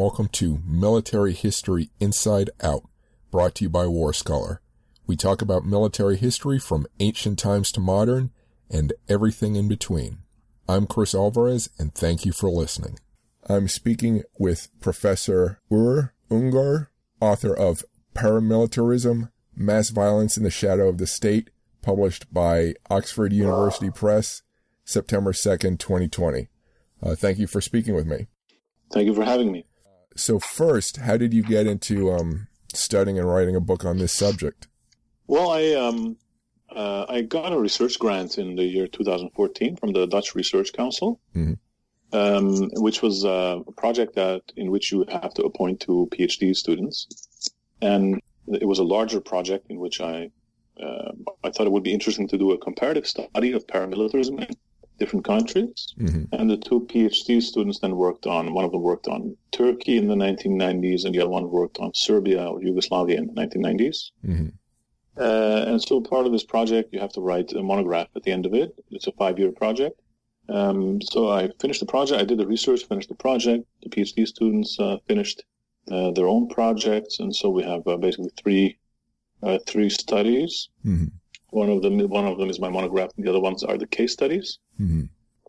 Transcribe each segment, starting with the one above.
welcome to Military History Inside Out, brought to you by War Scholar. We talk about military history from ancient times to modern and everything in between. I'm Chris Alvarez and thank you for listening. I'm speaking with Professor Ugur Ungor, author of Paramilitarism, Mass Violence in the Shadow of the State, published by Oxford University Press, September 2nd, 2020. Uh, thank you for speaking with me. Thank you for having me. So first, how did you get into um, studying and writing a book on this subject? Well, I um, uh, I got a research grant in the year 2014 from the Dutch Research Council, mm-hmm. um, which was uh, a project that in which you have to appoint two PhD students, and it was a larger project in which I uh, I thought it would be interesting to do a comparative study of paramilitarism in different countries. Mm-hmm. And the two PhD students then worked on, one of them worked on Turkey in the 1990s, and the other one worked on Serbia or Yugoslavia in the 1990s. Mm-hmm. Uh, and so part of this project, you have to write a monograph at the end of it. It's a five year project. Um, so I finished the project. I did the research, finished the project. The PhD students uh, finished uh, their own projects. And so we have uh, basically three uh, three studies. Mm-hmm. One of them, one of them is my monograph, and the other ones are the case studies. Mm-hmm.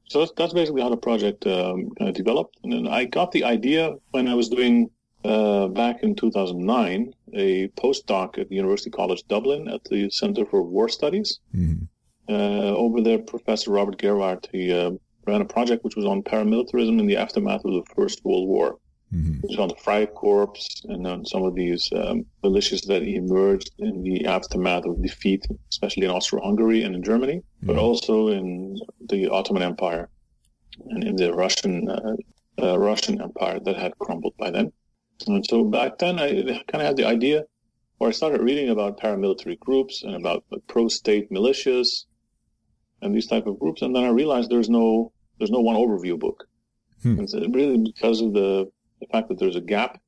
So that's, that's, basically how the project um, kind of developed. And then I got the idea when I was doing uh, back in 2009 a postdoc at the University College Dublin at the Center for War Studies. Mm-hmm. Uh, over there, Professor Robert Gerwarth he uh, ran a project which was on paramilitarism in the aftermath of the First World War mm-hmm. on the Freikorps and on some of these um, militias that emerged in the aftermath of defeat, especially in Austro-Hungary and in Germany, mm-hmm. but also in the Ottoman Empire and in the Russian uh, uh, Russian Empire that had crumbled by then. And so back then, I kind of had the idea, or I started reading about paramilitary groups and about like, pro-state militias and these type of groups, and then I realized there's no there's no one overview book. Hmm. And so really because of the the fact that there's a gap.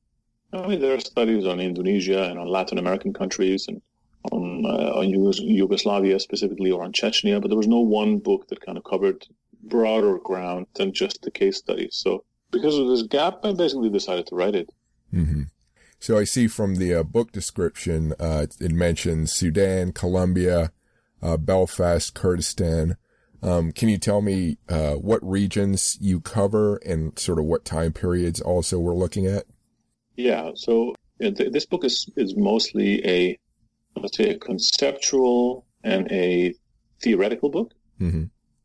I mean, there are studies on Indonesia and on Latin American countries and on, uh, on Yugoslavia specifically or on Chechnya, but there was no one book that kind of covered broader ground than just the case studies. So because of this gap, I basically decided to write it. Mm-hmm. So I see from the uh, book description, uh, it mentions Sudan, Colombia, uh, Belfast, Kurdistan. Um, can you tell me uh, what regions you cover and sort of what time periods also we're looking at? Yeah, so th- this book is is mostly a let's say a conceptual and a theoretical book, mm-hmm.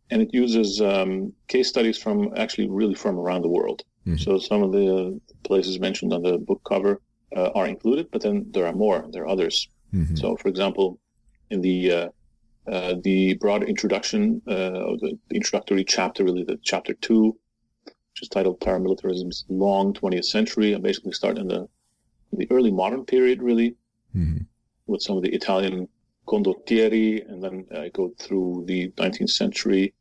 and it uses um, case studies from actually really from around the world. Mm-hmm. So some of the places mentioned on the book cover uh, are included, but then there are more. There are others. Mm-hmm. So, for example, in the uh, uh, the broad introduction, uh, the, introductory chapter, really the chapter two, which is titled Paramilitarism's Long 20th Century. I basically start in the, in the early modern period, really, mm-hmm. with some of the Italian condottieri, and then I go through the 19th century,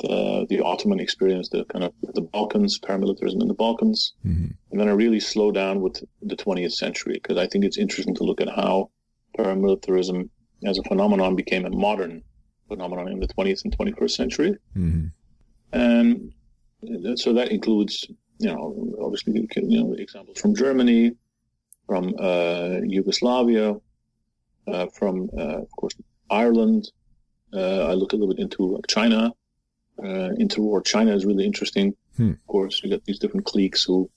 the, the Ottoman experience, the kind of the Balkans, paramilitarism in the Balkans. Mm-hmm. And then I really slow down with the 20th century because I think it's interesting to look at how paramilitarism as a phenomenon became a modern phenomenon in the 20th and 21st century. Mm-hmm. And so that includes, you know, obviously, you know, examples from Germany, from uh, Yugoslavia, uh, from, uh, of course, Ireland. Uh, I look a little bit into China. Uh, interwar China is really interesting. Hmm. Of course, you get these different cliques who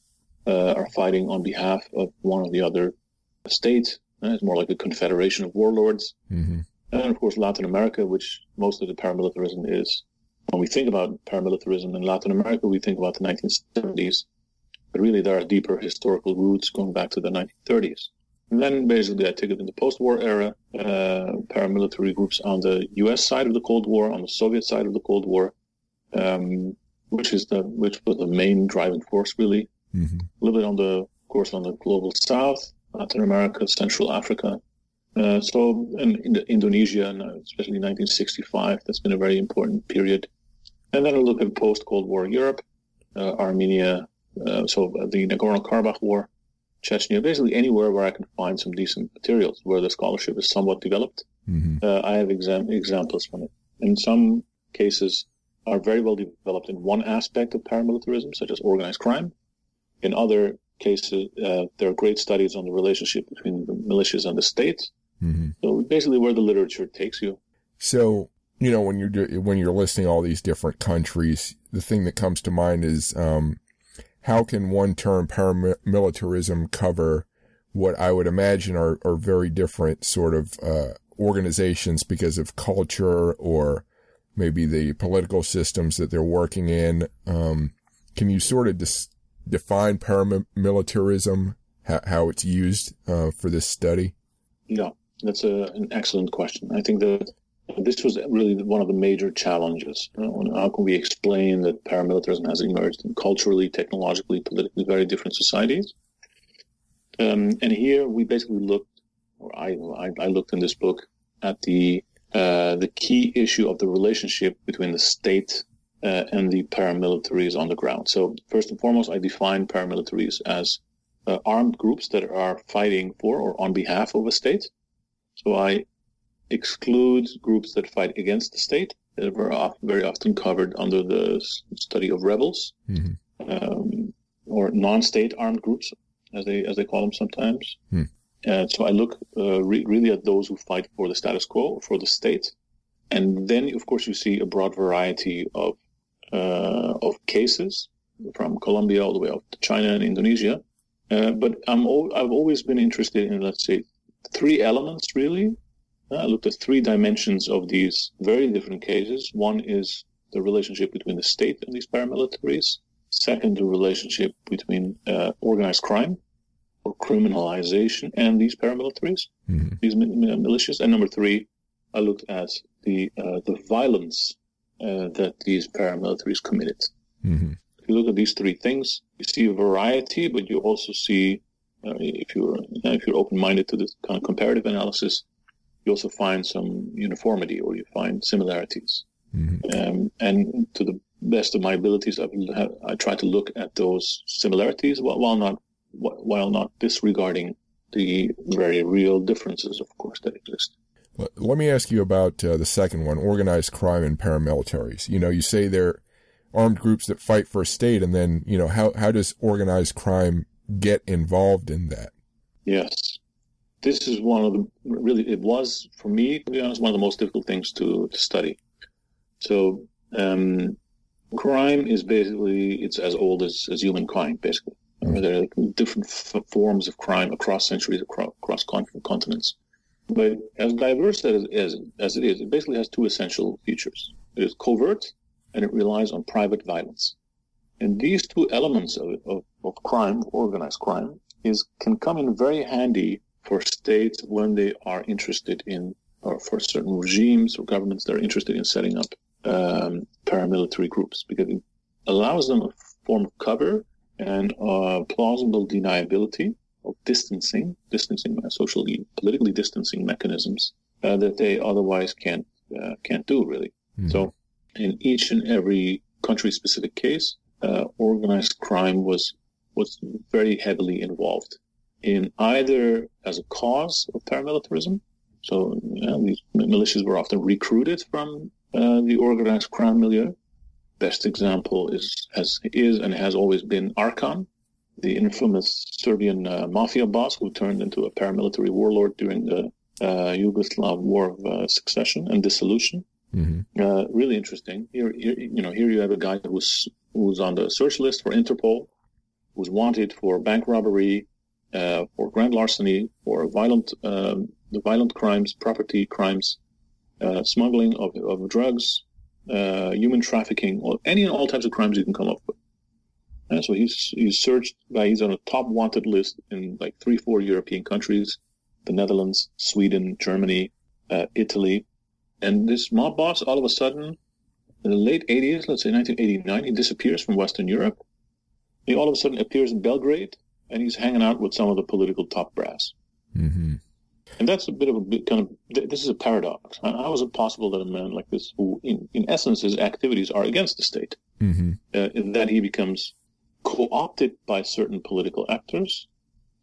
uh, are fighting on behalf of one or the other state. Uh, it's more like a confederation of warlords. Mm-hmm. And of course, Latin America, which most of the paramilitarism is. When we think about paramilitarism in Latin America, we think about the 1970s. But really, there are deeper historical roots going back to the 1930s. And then basically, I take it in the post-war era, uh, paramilitary groups on the U.S. side of the Cold War, on the Soviet side of the Cold War, um, which is the which was the main driving force, really. Mm-hmm. A little bit on the, of course, on the global South, Latin America, Central Africa. Uh, so, in, in Indonesia, and uh, especially 1965, that's been a very important period. And then I look at post Cold War Europe, uh, Armenia, uh, so the Nagorno Karabakh War, Chechnya, basically anywhere where I can find some decent materials where the scholarship is somewhat developed. Mm-hmm. Uh, I have exam- examples from it. In some cases, are very well developed in one aspect of paramilitarism, such as organized crime. In other cases. Uh, there are great studies on the relationship between the militias and the state. Mm-hmm. So basically, where the literature takes you. So you know, when you're when you're listing all these different countries, the thing that comes to mind is um, how can one term paramilitarism cover what I would imagine are, are very different sort of uh, organizations because of culture or maybe the political systems that they're working in. Um, can you sort of dis- define paramilitarism, how, how it's used uh, for this study? No, that's a, an excellent question. I think that this was really one of the major challenges. How can we explain that paramilitarism has emerged in culturally, technologically, politically very different societies? Um, and here we basically looked, or I, I, I looked in this book at the uh, the key issue of the relationship between the state uh, and the paramilitaries on the ground. So first and foremost, I define paramilitaries as uh, armed groups that are fighting for or on behalf of a state. So I exclude groups that fight against the state that are very often covered under the study of rebels mm-hmm. um, or non-state armed groups, as they as they call them sometimes. Mm. And so I look uh, re- really at those who fight for the status quo, for the state, and then of course you see a broad variety of of cases from Colombia all the way up to China and Indonesia. Uh, but I'm o- I've always been interested in let's say three elements really. I looked at three dimensions of these very different cases. One is the relationship between the state and these paramilitaries. Second, the relationship between uh, organized crime or criminalization and these paramilitaries, mm-hmm. these militias. And number three, I looked at the uh, the violence uh, that these paramilitaries committed. Mm-hmm. If you look at these three things, you see a variety, but you also see, uh, if you're if you're open minded to this kind of comparative analysis, you also find some uniformity or you find similarities. Mm-hmm. Um, and to the best of my abilities, I've, I try to look at those similarities while, while not while not disregarding the very real differences, of course, that exist. Let me ask you about uh, the second one: organized crime and paramilitaries. You know, you say they're armed groups that fight for a state, and then you know how how does organized crime get involved in that? Yes, this is one of the really it was for me to be honest one of the most difficult things to to study. So um, crime is basically it's as old as as humankind basically. There are different f- forms of crime across centuries, across, across continents. But as diverse as, as, as it is, it basically has two essential features. It is covert and it relies on private violence. And these two elements of, of, of crime, organized crime, is can come in very handy for states when they are interested in, or for certain regimes or governments that are interested in setting up um, paramilitary groups, because it allows them a form of cover and uh, plausible deniability of distancing, distancing, uh, socially, politically distancing mechanisms uh, that they otherwise can't uh, can't do really. Mm-hmm. So, in each and every country-specific case, uh, organized crime was was very heavily involved in either as a cause of paramilitarism. So, you know, these militias were often recruited from uh, the organized crime milieu best example is has is and has always been Arkan, the infamous Serbian uh, mafia boss who turned into a paramilitary warlord during the uh, Yugoslav War of uh, Succession and Dissolution. Mm-hmm. Uh, really interesting. Here, here, you know, here you have a guy who's who's on the search list for Interpol, who's wanted for bank robbery, uh, for grand larceny, for violent um, the violent crimes, property crimes, uh, smuggling of, of drugs, uh, human trafficking, or any and all types of crimes you can come up with. And so he's he's searched by he's on a top wanted list in like three four European countries, the Netherlands, Sweden, Germany, uh, Italy, and this mob boss all of a sudden, in the late 80s, let's say 1989, he disappears from Western Europe. He all of a sudden appears in Belgrade, and he's hanging out with some of the political top brass. Mm-hmm. And that's a bit of a bit kind of, this is a paradox. How is it possible that a man like this, who in, in essence his activities are against the state, mm-hmm. uh, that he becomes co-opted by certain political actors,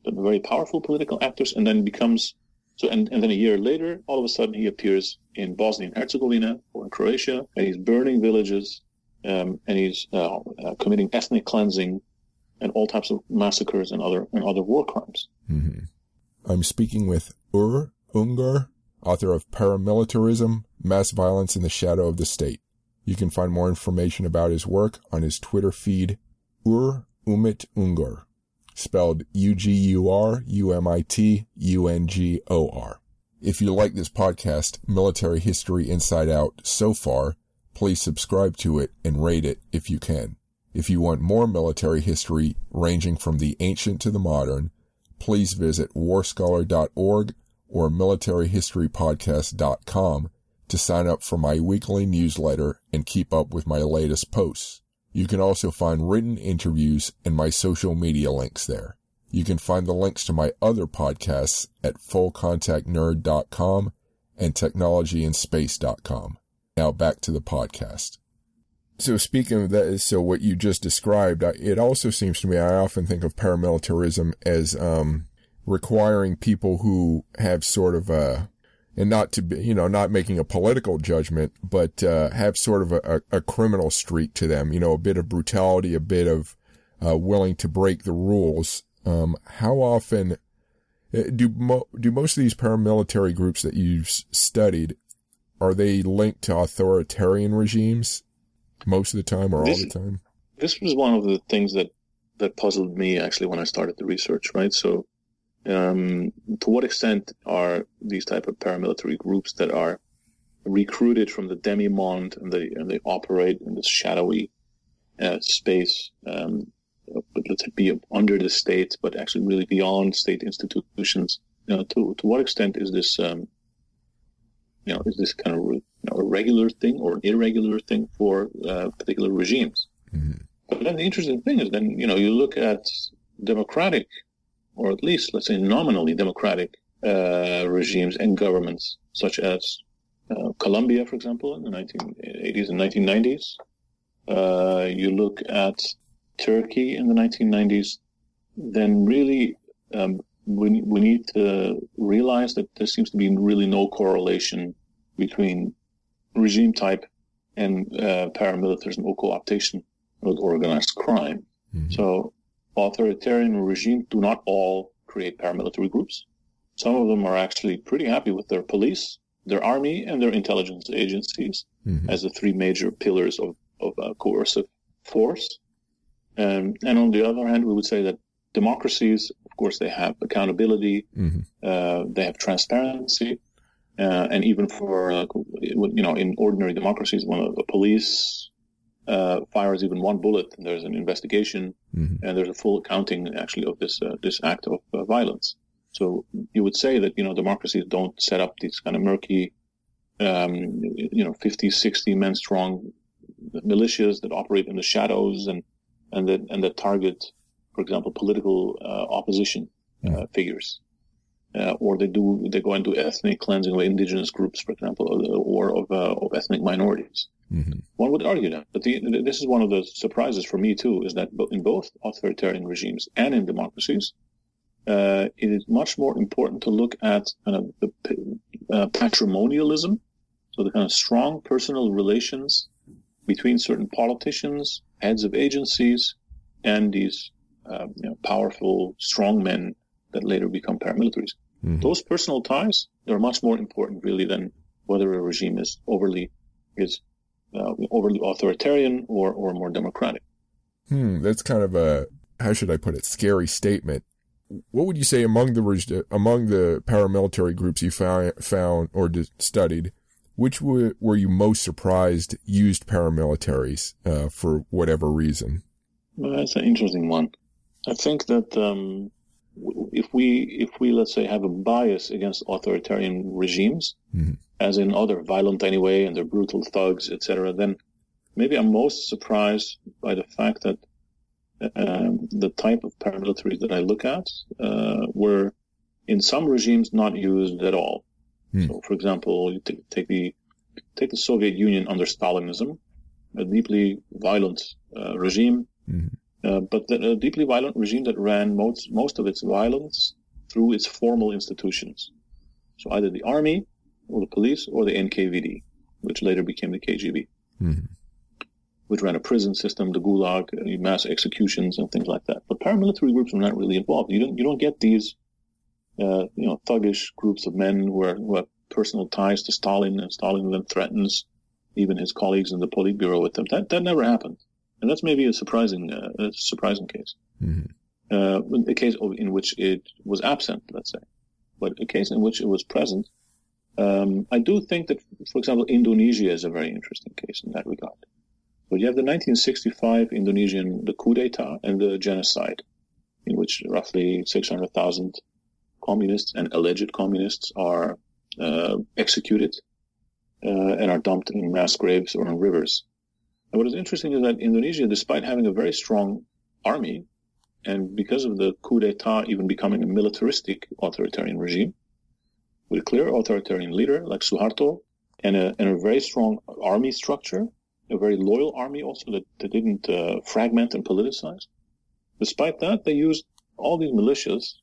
very powerful political actors, and then becomes, so, and, and then a year later, all of a sudden he appears in Bosnia and Herzegovina or in Croatia, and he's burning villages, um, and he's uh, uh, committing ethnic cleansing, and all types of massacres and other and other war crimes. Mm-hmm. I'm speaking with Ugur Ungor, author of Paramilitarism: Mass Violence in the Shadow of the State. You can find more information about his work on his Twitter feed, Ugur Umit Ungor, spelled U-G-U-R-U-M-I-T-U-N-G-O-R. If you like this podcast, Military History Inside Out, so far, please subscribe to it and rate it if you can. If you want more military history ranging from the ancient to the modern, please visit warscholar.org or militaryhistorypodcast.com to sign up for my weekly newsletter and keep up with my latest posts. You can also find written interviews and my social media links there. You can find the links to my other podcasts at fullcontactnerd.com and technologyinspace.com. Now back to the podcast. So speaking of that, so what you just described, it also seems to me, I often think of paramilitarism as, um, requiring people who have sort of a, and not to be, you know, not making a political judgment, but uh, have sort of a, a, criminal streak to them, you know, a bit of brutality, a bit of uh, willing to break the rules. Um, how often uh, do mo- do most of these paramilitary groups that you've studied are they linked to authoritarian regimes most of the time or this, all the time? This was one of the things that that puzzled me actually when I started the research. Right, so um, to what extent are these type of paramilitary groups that are recruited from the demi-monde and they and they operate in this shadowy uh, space, um, but let's be under the state, but actually really beyond state institutions. You know, to to what extent is this, um, you know, is this kind of you know, a regular thing or an irregular thing for uh, particular regimes? Mm-hmm. But then the interesting thing is, then you know, you look at democratic or at least, let's say, nominally democratic uh, regimes and governments, such as uh, Colombia, for example, in the 1980s and 1990s. Uh, you look at Turkey in the 1990s, then really um, we, we need to realize that there seems to be really no correlation between regime type and uh, paramilitarism or co-optation with organized crime. Mm-hmm. So authoritarian regimes do not all create paramilitary groups. Some of them are actually pretty happy with their police, their army, and their intelligence agencies mm-hmm. as the three major pillars of, of uh, coercive force. Um, and on the other hand, we would say that democracies, of course, they have accountability, mm-hmm. uh, they have transparency, uh, and even for uh, you know, in ordinary democracies, when a police uh, fires even one bullet, and there's an investigation, mm-hmm. and there's a full accounting actually of this uh, this act of uh, violence. So you would say that you know democracies don't set up these kind of murky, um, you know, 50, 60 men strong militias that operate in the shadows and and that and that target, for example, political uh, opposition mm-hmm. figures. Uh, or they do they go into ethnic cleansing of indigenous groups, for example, or, or of, uh, of ethnic minorities. Mm-hmm. One would argue that, but the, this is one of the surprises for me too, is that in both authoritarian regimes and in democracies, uh, it is much more important to look at kind of the uh, patrimonialism, so the kind of strong personal relations between certain politicians, heads of agencies, and these uh, you know, powerful, strong men that later become paramilitaries. Mm-hmm. Those personal ties, they're much more important really than whether a regime is overly is uh, overly authoritarian or, or more democratic. Hmm, that's kind of a how should I put it scary statement. What would you say among the among the paramilitary groups you found found or studied? Which were, were you most surprised used paramilitaries uh, for whatever reason? Well, that's an interesting one. I think that um, if we if we let's say have a bias against authoritarian regimes, mm-hmm. as in other violent anyway and they're brutal thugs, etc., then maybe I'm most surprised by the fact that um, the type of paramilitaries that I look at uh, were in some regimes not used at all. Mm. So, for example, you t- take the take the Soviet Union under Stalinism, a deeply violent uh, regime. Mm-hmm uh, but the, a deeply violent regime that ran most, most of its violence through its formal institutions. So either the army or the police or the NKVD, which later became the KGB. Mm-hmm. which ran a prison system, the Gulag, uh, mass executions, and things like that. But paramilitary groups were not really involved. You don't you don't get these, uh, you know, thuggish groups of men who, are, who have personal ties to Stalin, and Stalin then threatens even his colleagues in the Politburo with them. That that never happened, and that's maybe a surprising uh, a surprising case. Mm-hmm. Uh, a case in which it was absent, let's say, but a case in which it was present. Um, I do think that, for example, Indonesia is a very interesting case in that regard. But you have the 1965 Indonesian, the coup d'etat and the genocide, in which roughly 600,000 communists and alleged communists are uh, executed uh, and are dumped in mass graves or in rivers. And what is interesting is that Indonesia, despite having a very strong army, and because of the coup d'etat even becoming a militaristic authoritarian regime, with a clear authoritarian leader like Suharto, and a, and a very strong army structure, a very loyal army also that, that didn't uh, fragment and politicize. Despite that, they used all these militias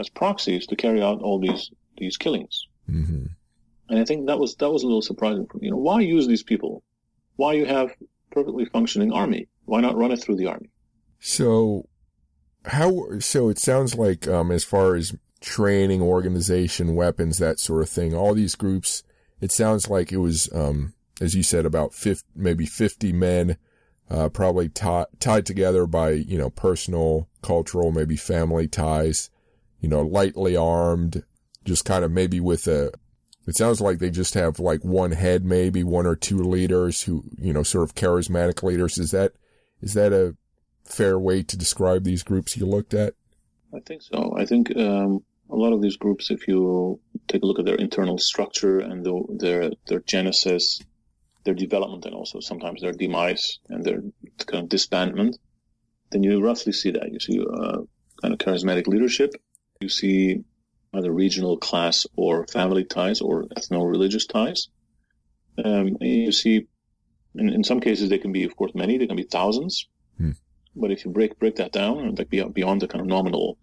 as proxies to carry out all these these killings. Mm-hmm. And I think that was that was a little surprising for me. You know, why use these people? Why you have perfectly functioning army? Why not run it through the army? So, how? So it sounds like, um, as far as training, organization, weapons, that sort of thing, all these groups. It sounds like it was, um, as you said, about 50, maybe 50 men, uh, probably t- tied together by, you know, personal, cultural, maybe family ties, you know, lightly armed, just kind of maybe with a, it sounds like they just have like one head, maybe one or two leaders who, you know, sort of charismatic leaders. Is that, is that a fair way to describe these groups you looked at? I think so. I think um, a lot of these groups, if you take a look at their internal structure and the, their their genesis, their development, and also sometimes their demise and their kind of disbandment, then you roughly see that. You see uh, kind of charismatic leadership. You see either regional class or family ties or ethno-religious ties. Um, you see, in, in, some cases, they can be, of course, many. They can be thousands. Hmm. But if you break break that down, like beyond, beyond the kind of nominal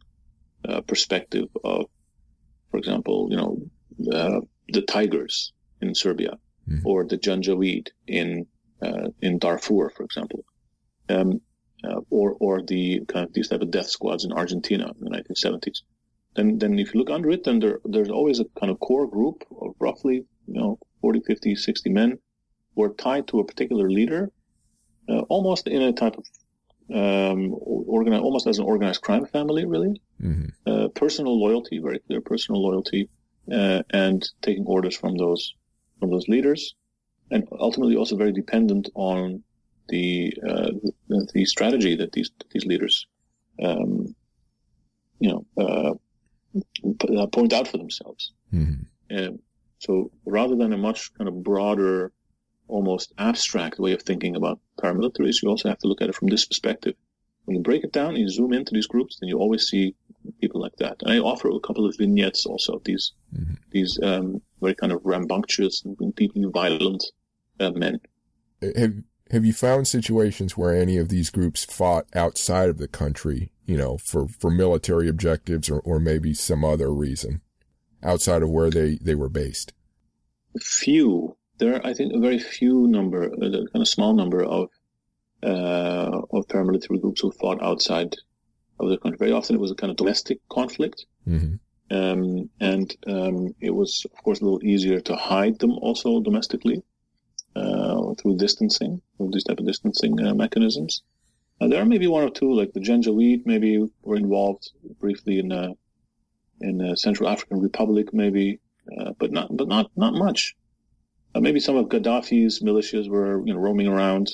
uh, perspective of, for example, you know, uh, the tigers in Serbia hmm. or the Janjaweed in uh, in Darfur, for example, um, uh, or or the kind of these type of death squads in Argentina in the 1970s then then if you look under it, then there there's always a kind of core group of roughly you know 40, 50, 60 men who are tied to a particular leader, uh, almost in a type of um, organized, almost as an organized crime family, really. Mm-hmm. Uh, personal loyalty, very clear personal loyalty, uh, and taking orders from those from those leaders, and ultimately also very dependent on the uh, the, the, strategy that these these leaders, um, you know, uh, point out for themselves. Mm-hmm. And so rather than a much kind of broader, almost abstract way of thinking about paramilitaries, you also have to look at it from this perspective. When you break it down, you zoom into these groups, then you always see people like that. And I offer a couple of vignettes also of these mm-hmm. these um, very kind of rambunctious and deeply violent uh, men. Have Have you found situations where any of these groups fought outside of the country you know, for, for military objectives or, or maybe some other reason outside of where they, they were based? Few. There are, I think, a very few number, a kind of small number of, uh, of paramilitary groups who fought outside of the country. Very often it was a kind of domestic conflict. Mm-hmm. Um, and um, it was, of course, a little easier to hide them also domestically uh, through distancing, through these type of distancing uh, mechanisms. Uh, there are maybe one or two, like the Janjaweed, maybe were involved briefly in uh, in the Central African Republic, maybe, uh, but not but not not much. Uh, maybe some of Gaddafi's militias were you know roaming around,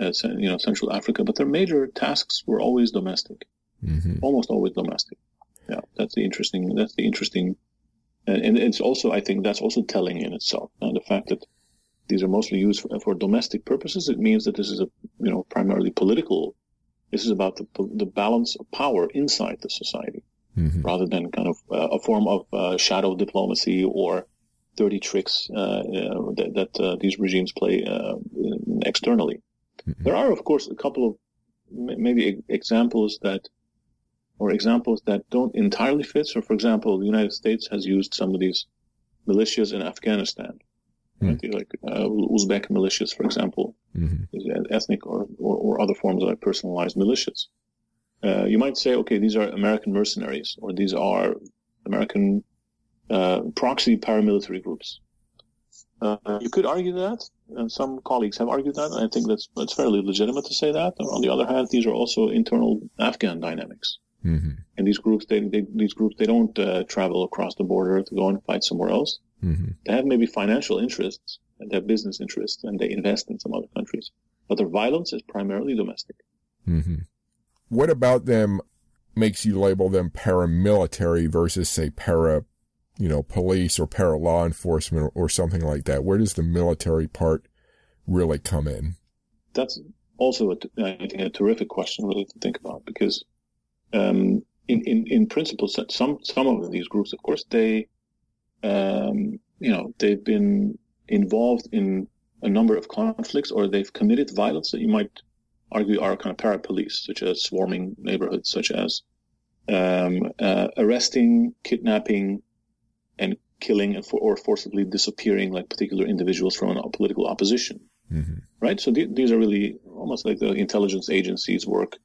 uh, you know Central Africa, but their major tasks were always domestic, mm-hmm. almost always domestic. Yeah, that's the interesting. That's the interesting, and, and it's also I think that's also telling in itself. Uh, the fact that these are mostly used for, for, domestic purposes, it means that this is a you know primarily political. This is about the the balance of power inside the society, mm-hmm. rather than kind of uh, a form of uh, shadow diplomacy or dirty tricks uh, uh that, that uh, these regimes play uh, externally. Mm-hmm. There are, of course, a couple of maybe examples that or examples that don't entirely fit. So, for example, the United States has used some of these militias in Afghanistan right? like uh, Uzbek militias, for example, mm-hmm. ethnic or, or, or, other forms of like personalized militias. Uh, you might say, okay, these are American mercenaries, or these are American uh, proxy paramilitary groups. Uh, you could argue that, and some colleagues have argued that. I think that's that's fairly legitimate to say that. On the other hand, these are also internal Afghan dynamics. Mm-hmm. And these groups, they, they, these groups, they don't uh, travel across the border to go and fight somewhere else. Mm-hmm. They have maybe financial interests and they have business interests, and they invest in some other countries. But their violence is primarily domestic. Mm-hmm. What about them makes you label them paramilitary versus, say, para you know, police or para law enforcement or, or something like that? Where does the military part really come in? That's also, a, I think, a terrific question really to think about because, um, in, in, in principle, some, some of these groups, of course, they, um, you know, they've been involved in a number of conflicts or they've committed violence that you might argue are kind of para police, such as swarming neighborhoods, such as um, uh, arresting, kidnapping, and killing and for, or forcibly disappearing like particular individuals from a political opposition. Mm-hmm. Right. So th- these are really almost like the intelligence agencies work.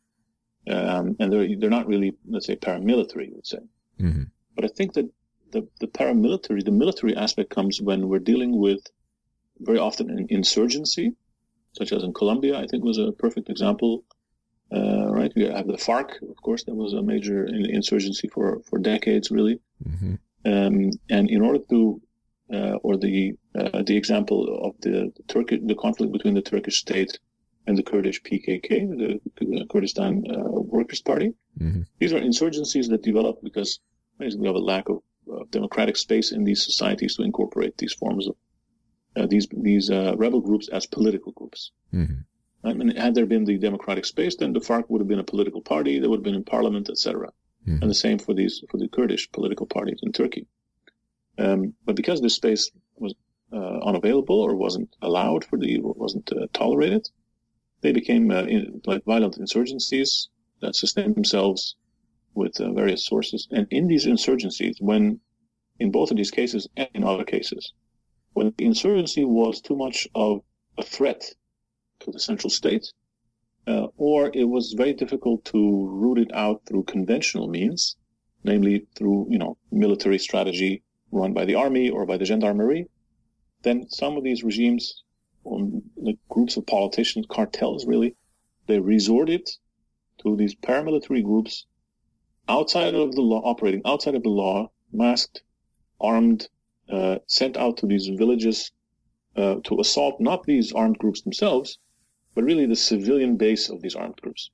Um, and they're, they're not really, let's say, paramilitary, you would say. Mm-hmm. But I think that the, the paramilitary, the military aspect comes when we're dealing with very often an insurgency, such as in Colombia, I think was a perfect example. Uh, right. We have the FARC, of course, that was a major insurgency for, for decades, really. Mm-hmm. Um, and in order to, uh, or the uh, the example of the, the Turkish, the conflict between the Turkish state and the Kurdish PKK, the Kurdistan uh, Workers' Party. Mm-hmm. These are insurgencies that develop because basically we have a lack of democratic space in these societies to incorporate these forms of uh, these these uh, rebel groups as political groups. Mm-hmm. I mean, had there been the democratic space, then the FARC would have been a political party. They would have been in parliament, etc. Mm-hmm. And the same for these for the Kurdish political parties in Turkey. Um, but because this space was uh, unavailable or wasn't allowed for the wasn't uh, tolerated, they became uh, in, like violent insurgencies that sustained themselves with uh, various sources. And in these insurgencies, when in both of these cases and in other cases, when the insurgency was too much of a threat to the central state, uh, or it was very difficult to root it out through conventional means, namely through, you know, military strategy run by the army or by the gendarmerie, then some of these regimes, um, the groups of politicians, cartels really, they resorted to these paramilitary groups outside of the law, operating outside of the law, masked, armed, uh, sent out to these villages uh, to assault not these armed groups themselves, but really the civilian base of these armed groups.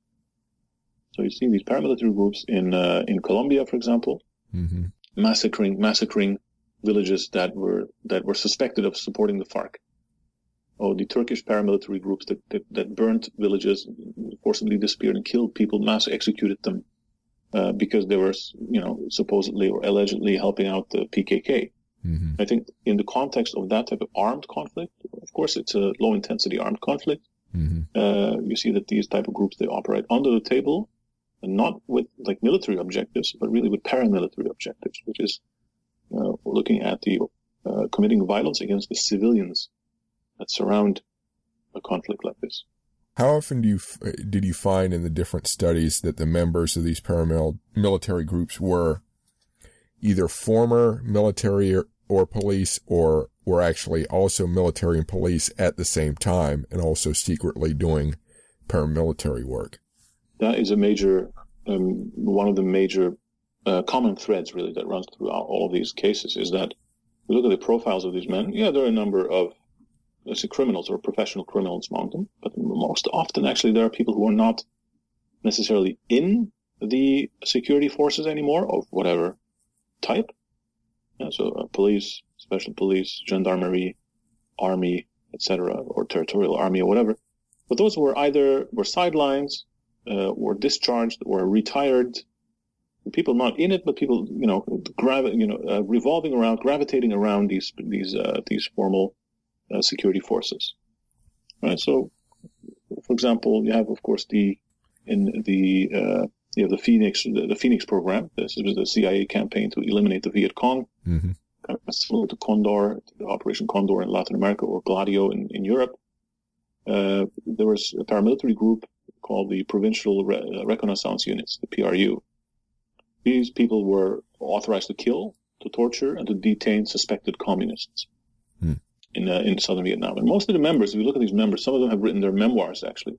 So you see these paramilitary groups in uh, in Colombia, for example, mm-hmm. massacring massacring villages that were that were suspected of supporting the FARC. Oh, the Turkish paramilitary groups that, that, that burnt villages, forcibly disappeared and killed people, mass executed them uh, because they were, you know, supposedly or allegedly helping out the PKK. Mm-hmm. I think in the context of that type of armed conflict, of course, it's a low intensity armed conflict. Mm-hmm. Uh, you see that these type of groups they operate under the table, and not with like military objectives, but really with paramilitary objectives, which is uh, looking at the uh, committing violence against the civilians that surround a conflict like this. How often do you did you find in the different studies that the members of these paramilitary groups were either former military or, or police or were actually also military and police at the same time and also secretly doing paramilitary work. That is a major, um, one of the major uh, common threads really that runs throughout all of these cases is that we look at the profiles of these men. Yeah, there are a number of, let's criminals or professional criminals among them, but most often actually there are people who are not necessarily in the security forces anymore of whatever type. Yeah, so uh, police, special police, gendarmerie, army, etc., or territorial army or whatever. But those who were either were sidelines, uh, were discharged, were retired. People not in it, but people, you know, gravi- you know, uh, revolving around, gravitating around these these uh, these formal uh, security forces. Right. So, for example, you have, of course, the in the uh, you know the Phoenix the, the, Phoenix program. This was the CIA campaign to eliminate the Viet Cong. Mm-hmm similar to Condor, Operation Condor in Latin America, or Gladio in, in Europe. Uh, there was a paramilitary group called the Provincial Re- uh, Reconnaissance Units, the PRU. These people were authorized to kill, to torture, and to detain suspected communists hmm. In uh, in southern Vietnam. And most of the members, if you look at these members, some of them have written their memoirs actually.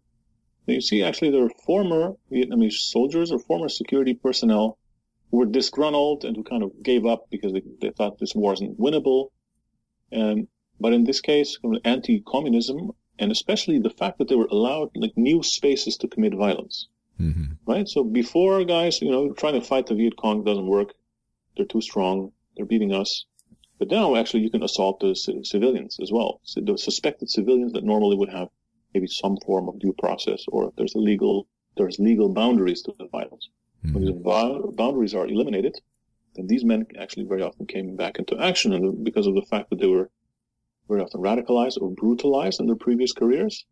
And you see, actually, there were former Vietnamese soldiers or former security personnel who were disgruntled and who kind of gave up because they, they thought this war wasn't winnable. And but in this case, anti-communism and especially the fact that they were allowed like new spaces to commit violence. Mm-hmm. Right. So before, guys, you know, trying to fight the Viet Cong doesn't work. They're too strong. They're beating us. But now, actually, you can assault the c- civilians as well. So the suspected civilians that normally would have maybe some form of due process, or if there's a legal, there's legal boundaries to the violence. Mm-hmm. When these va- boundaries are eliminated, then these men actually very often came back into action, and because of the fact that they were very often radicalized or brutalized in their previous careers,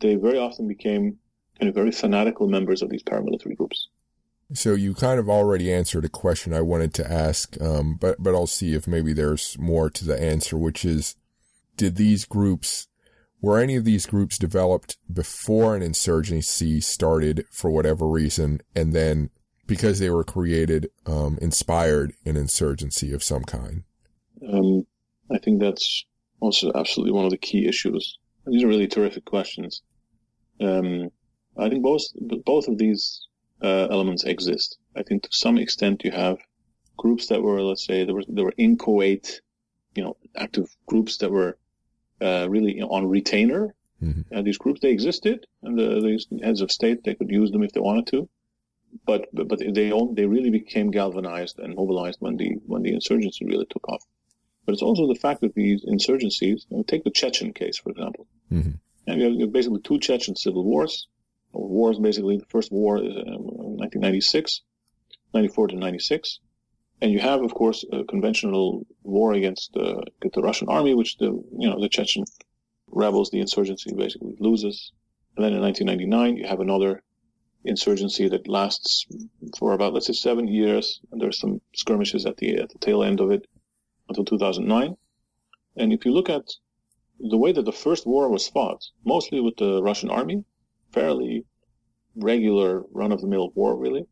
they very often became kind of very fanatical members of these paramilitary groups. So you kind of already answered a question I wanted to ask, um, but but I'll see if maybe there's more to the answer, which is, did these groups, were any of these groups developed before an insurgency started for whatever reason, and then because they were created, um, inspired an insurgency of some kind? Um, I think that's also absolutely one of the key issues. These are really terrific questions. Um, I think both both of these uh, elements exist. I think to some extent you have groups that were, let's say, there were there were inchoate, you know, active groups that were uh, really on retainer. Mm-hmm. And these groups they existed, and the, these heads of state they could use them if they wanted to. But but, they all, they really became galvanized and mobilized when the when the insurgency really took off. But it's also the fact that these insurgencies, you know, take the Chechen case, for example. Mm-hmm. And you have, you have, basically two Chechen civil wars, wars basically. The first war is um, 1996, 94 to 96. And you have, of course, a conventional war against, uh, against the Russian army, which the, you know, the Chechen rebels, the insurgency basically loses. And then in 1999, you have another insurgency that lasts for about, let's say, seven years. And there's some skirmishes at the, at the tail end of it until 2009. And if you look at the way that the first war was fought, mostly with the Russian army, fairly regular run of the mill war, really.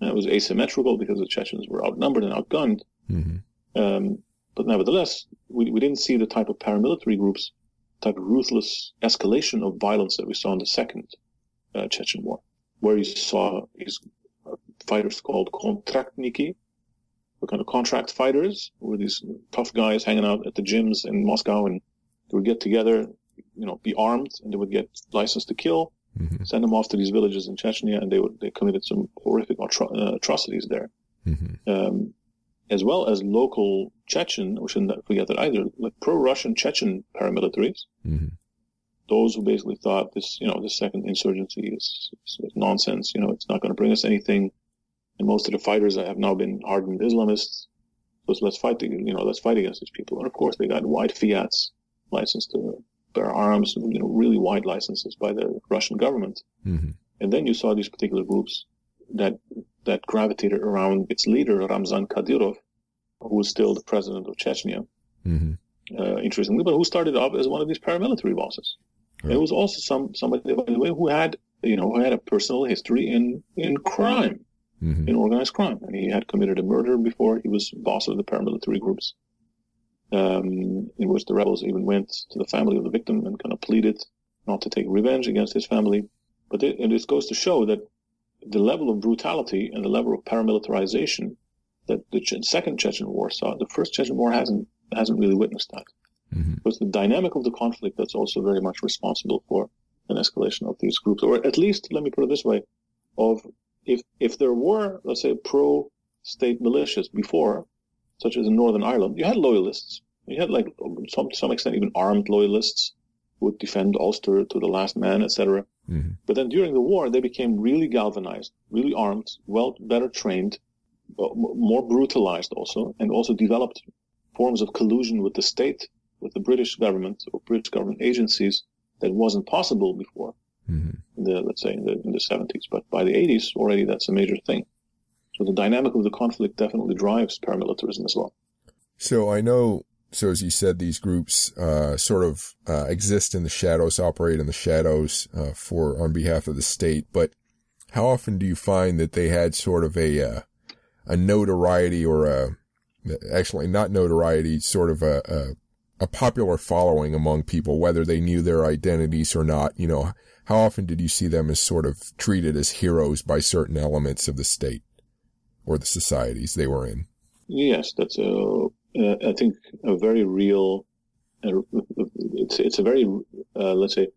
And it was asymmetrical because the Chechens were outnumbered and outgunned. Mm-hmm. Um, but nevertheless, we, we didn't see the type of paramilitary groups, type of ruthless escalation of violence that we saw in the second uh, Chechen war, where you saw these fighters called kontraktniki, were kind of contract fighters, were these tough guys hanging out at the gyms in Moscow, and they would get together, you know, be armed, and they would get license to kill, mm-hmm. send them off to these villages in Chechnya, and they would they committed some horrific atro- uh, atrocities there, mm-hmm. um, as well as local Chechen. We shouldn't forget that either, like pro-Russian Chechen paramilitaries. Mm-hmm. Those who basically thought this, you know, this second insurgency is, is, is nonsense. You know, it's not going to bring us anything and most of the fighters have now been hardened Islamists. So let's fight, the, you know, let's fight against these people. And of course, they got wide fiats, license to bear arms, you know, really wide licenses by the Russian government. Mm-hmm. And then you saw these particular groups that that gravitated around its leader, Ramzan Kadyrov, who was still the president of Chechnya. Mm-hmm. Uh, interestingly, but who started off as one of these paramilitary bosses. Right. It was also some somebody, by the way, who had you know who had a personal history in in crime mm-hmm. in organized crime. And he had committed a murder before he was boss of the paramilitary groups, um, in which the rebels even went to the family of the victim and kind of pleaded not to take revenge against his family. But it, and this goes to show that the level of brutality and the level of paramilitarization that the second Chechen war saw, the first Chechen war hasn't hasn't really witnessed that. Mm-hmm. It's the dynamic of the conflict that's also very much responsible for an escalation of these groups, or at least, let me put it this way, of if if there were, let's say, pro-state militias before, such as in Northern Ireland, you had loyalists. You had like some to some extent even armed loyalists who would defend Ulster to the last man, etc. Mm-hmm. But then during the war, they became really galvanized, really armed, well, better trained, more brutalized also, and also developed forms of collusion with the state, with the British government or British government agencies that wasn't possible before mm-hmm. in the let's say in the in the 70s. But by the 80s, already that's a major thing. So the dynamic of the conflict definitely drives paramilitarism as well. So I know, so as you said, these groups uh, sort of uh, exist in the shadows, operate in the shadows uh, for on behalf of the state. But how often do you find that they had sort of a uh, a notoriety or a actually not notoriety, sort of a, a, a popular following among people, whether they knew their identities or not? You know, how often did you see them as sort of treated as heroes by certain elements of the state or the societies they were in? Yes, that's a, uh, I think a very real, uh, it's, it's a very, uh, let's say,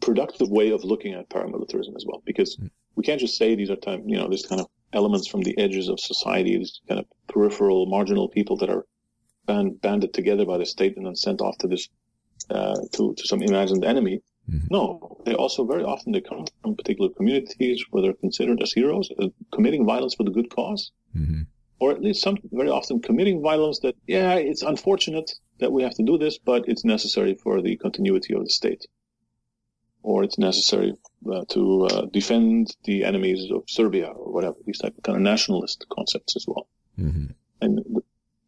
productive way of looking at paramilitarism as well, because mm. we can't just say these are time, you know, this kind of elements from the edges of society, these kind of peripheral, marginal people that are band, banded together by the state and then sent off to this, uh, to, to some imagined enemy. Mm-hmm. No, they also very often they come from particular communities where they're considered as heroes, uh, committing violence for the good because mm-hmm. or at least some very often committing violence that yeah, it's unfortunate that we have to do this, but it's necessary for the continuity of the state, or it's necessary uh, to uh, defend the enemies of Serbia or whatever. These type of kind of nationalist concepts as well, mm-hmm. and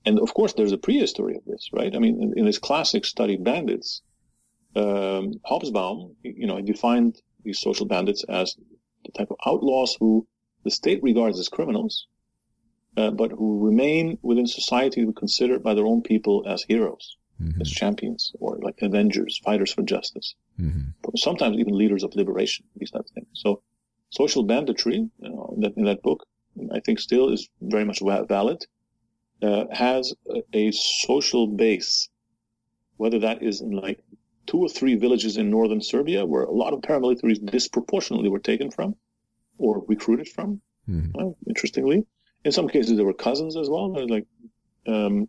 and of course there's a prehistory of this, right? I mean, in, in his classic study, Bandits um, Hobsbawm, you know, defined these social bandits as the type of outlaws who the state regards as criminals, uh, but who remain within society to be considered by their own people as heroes, mm-hmm. as champions, or like avengers, fighters for justice. Mm-hmm. Sometimes even leaders of liberation, these types of things. So, social banditry you know, in, that, in that book, I think, still is very much valid. Uh, has a, a social base, whether that is in like two or three villages in northern Serbia where a lot of paramilitaries disproportionately were taken from or recruited from. Mm-hmm. interestingly, in some cases there were cousins as well. like um,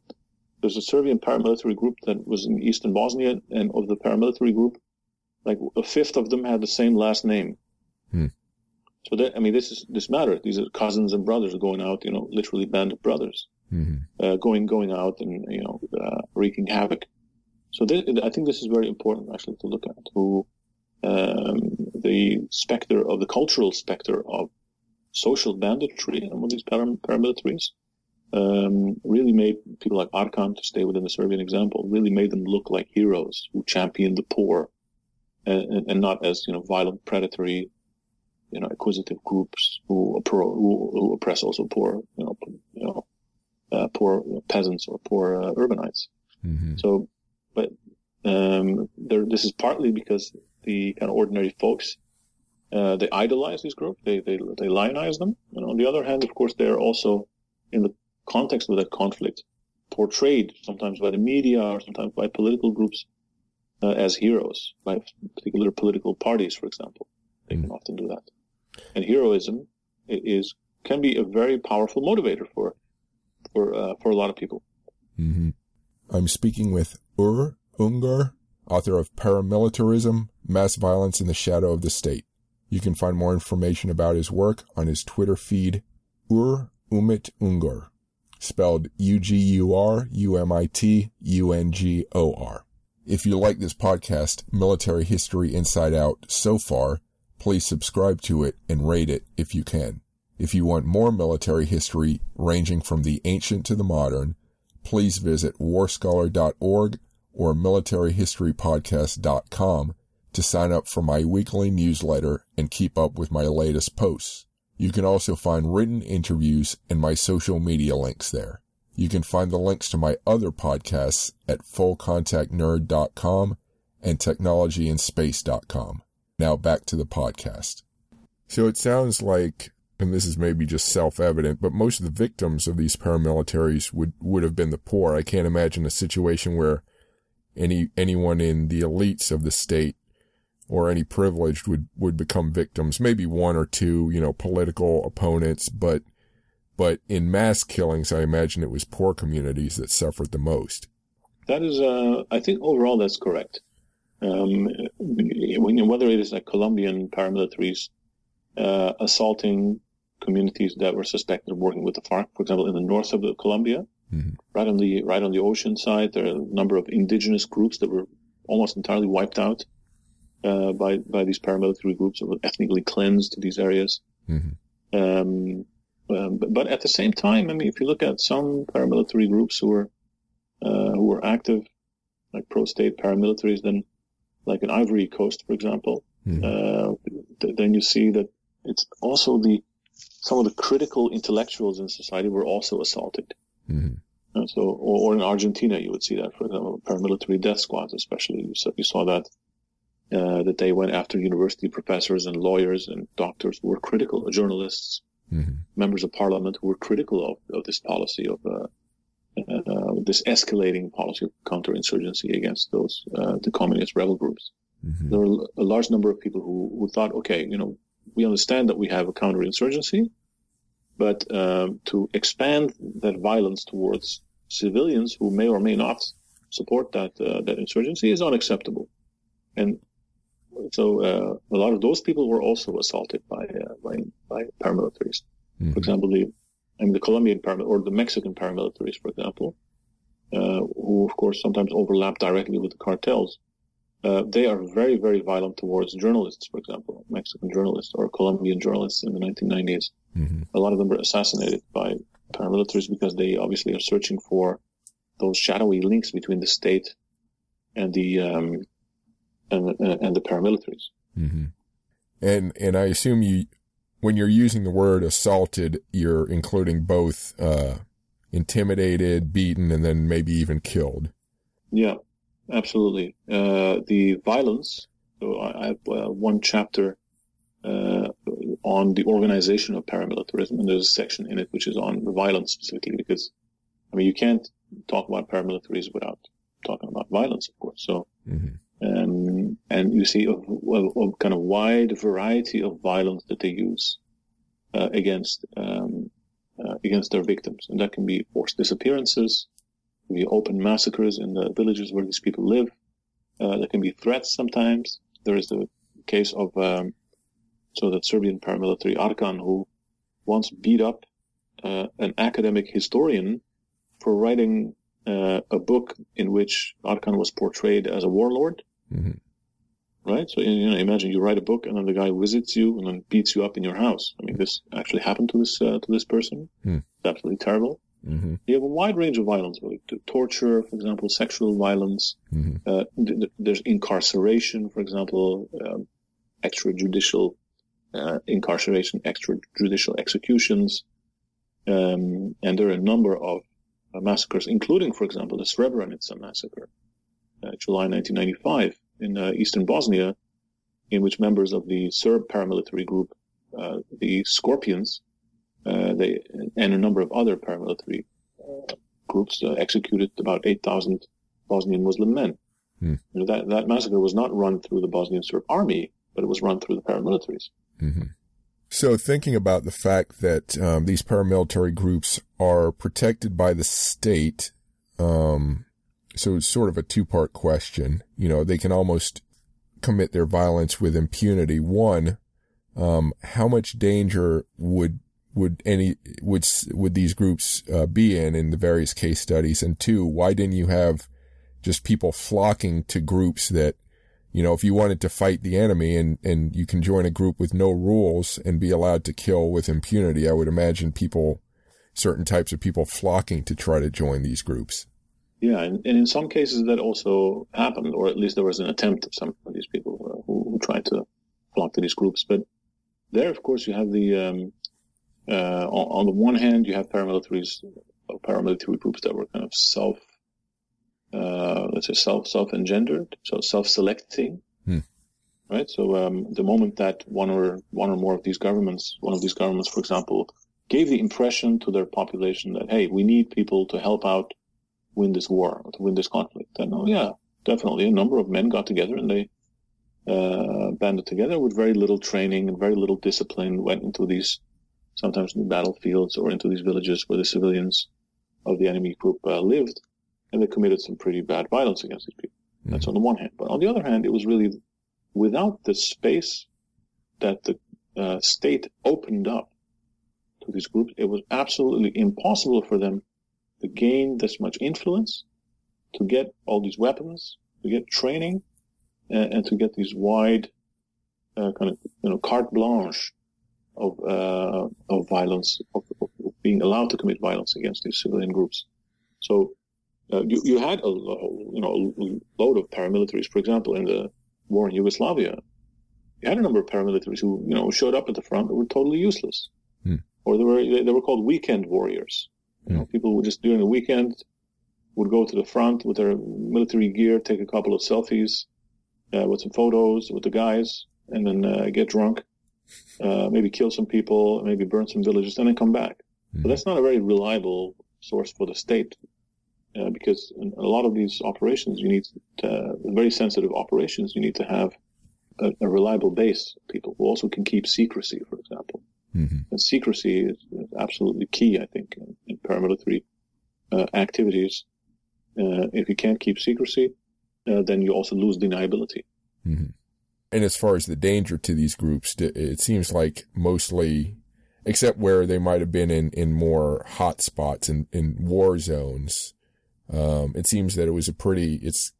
there's a Serbian paramilitary group that was in eastern Bosnia, and of the paramilitary group, like a fifth of them had the same last name. Mm. So that I mean, this is this matter. These are cousins and brothers going out, you know, literally band of brothers, mm-hmm. uh, going going out and you know uh, wreaking havoc. So this, I think this is very important actually to look at who um, the specter of the cultural specter of social banditry among these param- paramilitaries um, really made people like Arkan, to stay within the Serbian example, really made them look like heroes who championed the poor and, and not as, you know, violent, predatory, you know, acquisitive groups who, who, who oppress also poor, you know, you know, uh, poor peasants or poor uh, urbanites. Mm-hmm. So but um, this is partly because the kind of ordinary folks uh, they idolize these groups, they, they they lionize them, and on the other hand, of course, they're also in the context of that conflict portrayed sometimes by the media or sometimes by political groups uh, as heroes by particular political parties, for example. They can often do that, and heroism is can be a very powerful motivator for for uh, for a lot of people. Mm-hmm. I'm speaking with Ugur Ungor, author of Paramilitarism, Mass Violence in the Shadow of the State. You can find more information about his work on his Twitter feed, Ugur Umit Ungor, spelled U-G-U-R-U-M-I-T-U-N-G-O-R. If you like this podcast, Military History Inside Out, so far, please subscribe to it and rate it if you can. If you want more military history ranging from the ancient to the modern, please visit warscholar.org or militaryhistorypodcast.com to sign up for my weekly newsletter and keep up with my latest posts. You can also find written interviews and my social media links there. You can find the links to my other podcasts at fullcontactnerd.com and technologyinspace.com. Now back to the podcast. So it sounds like and this is maybe just self-evident, but most of the victims of these paramilitaries would, would have been the poor. I can't imagine a situation where any, anyone in the elites of the state or any privileged would, would become victims. Maybe one or two, you know, political opponents, but, but in mass killings, I imagine it was poor communities that suffered the most. That is, uh, I think overall that's correct. Um, whether it is like Colombian paramilitaries uh, assaulting communities that were suspected of working with the FARC. For example, in the north of the Colombia, mm-hmm. right on the right on the ocean side, there are a number of indigenous groups that were almost entirely wiped out uh, by by these paramilitary groups, or ethnically cleansed these areas. Mm-hmm. Um, um, but, but, at the same time, I mean, if you look at some paramilitary groups who were uh, who were active, like pro-state paramilitaries, then like in Ivory Coast, for example, mm-hmm. uh, th- then you see that it's also the some of the critical intellectuals in society were also assaulted. Mm-hmm. And so, or, or, in Argentina, you would see that, for example, paramilitary death squads, especially. You saw, you saw that uh, that they went after university professors and lawyers and doctors who were critical, journalists, mm-hmm. members of parliament who were critical of, of this policy of uh, uh, this escalating policy of counterinsurgency against those uh, the communist rebel groups. Mm-hmm. There were a large number of people who, who thought, okay, you know, we understand that we have a counterinsurgency, but um, to expand that violence towards civilians who may or may not support that uh, that insurgency is unacceptable. And so uh, a lot of those people were also assaulted by uh, by, by paramilitaries. Mm-hmm. For example, the I mean the Colombian paramilitaries or the Mexican paramilitaries, for example, uh, who of course sometimes overlap directly with the cartels. Uh, they are very, very violent towards journalists, for example, Mexican journalists or Colombian journalists in the 1990s. Mm-hmm. A lot of them were assassinated by paramilitaries because they obviously are searching for those shadowy links between the state and the um, and, and the paramilitaries. Mm-hmm. And and I assume you, when you're using the word assaulted, you're including both uh, intimidated, beaten, and then maybe even killed. Yeah, absolutely. Uh, the violence. So I, have uh, one chapter uh, on the organization of paramilitarism, and there's a section in it which is on the violence specifically, because I mean you can't talk about paramilitaries without talking about violence, of course. So. Mm-hmm. Um, and you see a, a, a, kind of wide variety of violence that they use uh, against um, uh, against their victims, and that can be forced disappearances, be open massacres in the villages where these people live. Uh, there can be threats sometimes. There is the case of um, so that Serbian paramilitary Arkan who once beat up uh, an academic historian for writing uh, a book in which Arkan was portrayed as a warlord. Mm-hmm. Right? So, you know, imagine you write a book and then the guy visits you and then beats you up in your house. I mean, this actually happened to this, uh, to this person. Mm. It's absolutely terrible. Mm-hmm. You have a wide range of violence, like torture, for example, sexual violence. Mm-hmm. Uh, th- there's incarceration, for example, um, extrajudicial uh, incarceration, extrajudicial executions, um, and there are a number of uh, massacres, including, for example, the Srebrenica massacre, uh, July 1995 in uh, eastern Bosnia, in which members of the Serb paramilitary group, uh, the Scorpions, they and a number of other paramilitary groups executed about 8,000 Bosnian Muslim men. Hmm. You know, that that massacre was not run through the Bosnian Serb army, but it was run through the paramilitaries. Mm-hmm. So, thinking about the fact that um, these paramilitary groups are protected by the state, um, so it's sort of a two part question. You know, they can almost commit their violence with impunity. One, um, how much danger would would any would would these groups uh, be in in the various case studies? And two, why didn't you have just people flocking to groups that you know, if you wanted to fight the enemy and, and you can join a group with no rules and be allowed to kill with impunity, I would imagine people, certain types of people flocking to try to join these groups. Yeah, and, and in some cases that also happened, or at least there was an attempt of some of these people who, who tried to flock to these groups. But there, of course, you have the, um, uh, on, on, the one hand, you have paramilitaries, paramilitary groups that were kind of self uh, let's say self self engendered, so self selecting, hmm. right? So um, the moment that one or one or more of these governments, one of these governments, for example, gave the impression to their population that hey, we need people to help out win this war, to win this conflict, then oh yeah, definitely a number of men got together and they uh, banded together with very little training and very little discipline, went into these sometimes in the battlefields or into these villages where the civilians of the enemy group uh, lived and they committed some pretty bad violence against these people. Mm-hmm. That's on the one hand. But on the other hand, it was really without the space that the uh, state opened up to these groups, it was absolutely impossible for them to gain this much influence, to get all these weapons, to get training, and, and to get these wide uh, kind of you know carte blanche of uh, of violence, of, of, being allowed to commit violence against these civilian groups. So uh, you, you had a, you know a load of paramilitaries. For example, in the war in Yugoslavia, you had a number of paramilitaries who you know showed up at the front but were totally useless, hmm. or they were they, were called weekend warriors. You know, hmm. people would just during the weekend would go to the front with their military gear, take a couple of selfies uh, with some photos with the guys, and then uh, get drunk, uh, maybe kill some people, maybe burn some villages, and then come back. Mm-hmm. But that's not a very reliable source for the state uh, because in a lot of these operations, you need to, very sensitive operations, you need to have a, a, reliable base of people who also can keep secrecy, for example. Mm-hmm. And secrecy is, is, absolutely key, I think, in, in paramilitary uh, activities. Uh, if you can't keep secrecy, uh, then you also lose deniability. Mm-hmm. And as far as the danger to these groups, it seems like mostly, except where they might have been in, in more hot spots in, in war zones, um, it seems that it was a pretty, it's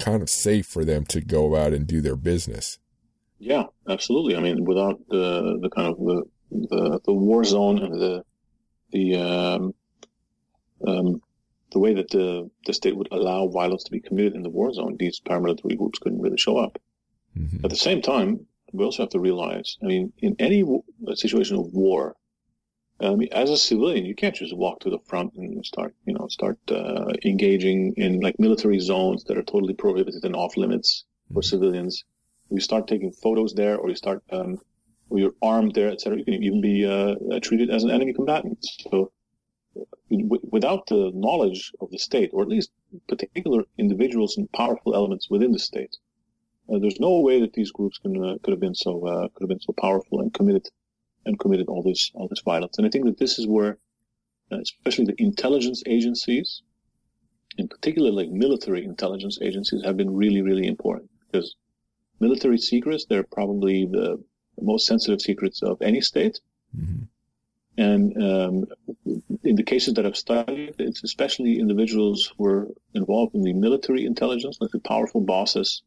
kind of safe for them to go out and do their business. Yeah, absolutely. I mean, without the, the kind of the, the, the war zone and the, the, um, um, the way that the, the state would allow violence to be committed in the war zone, these paramilitary groups couldn't really show up. Mm-hmm. At the same time, we also have to realize, I mean, in any situation of war, I mean, as a civilian, you can't just walk to the front and start, you know, start uh, engaging in like military zones that are totally prohibited and off limits for mm-hmm. civilians. You start taking photos there, or you start, um, or you're armed there, etc. You can even be uh, treated as an enemy combatant. So, w- without the knowledge of the state, or at least particular individuals and powerful elements within the state, uh, there's no way that these groups can, uh, could have been so uh, could have been so powerful and committed and committed all this all this violence. And I think that this is where, uh, especially the intelligence agencies, in particular like military intelligence agencies, have been really really important because military secrets they're probably the, most sensitive secrets of any state. Mm-hmm. And um, in the cases that I've studied, it's especially individuals who are involved in the military intelligence, like the powerful bosses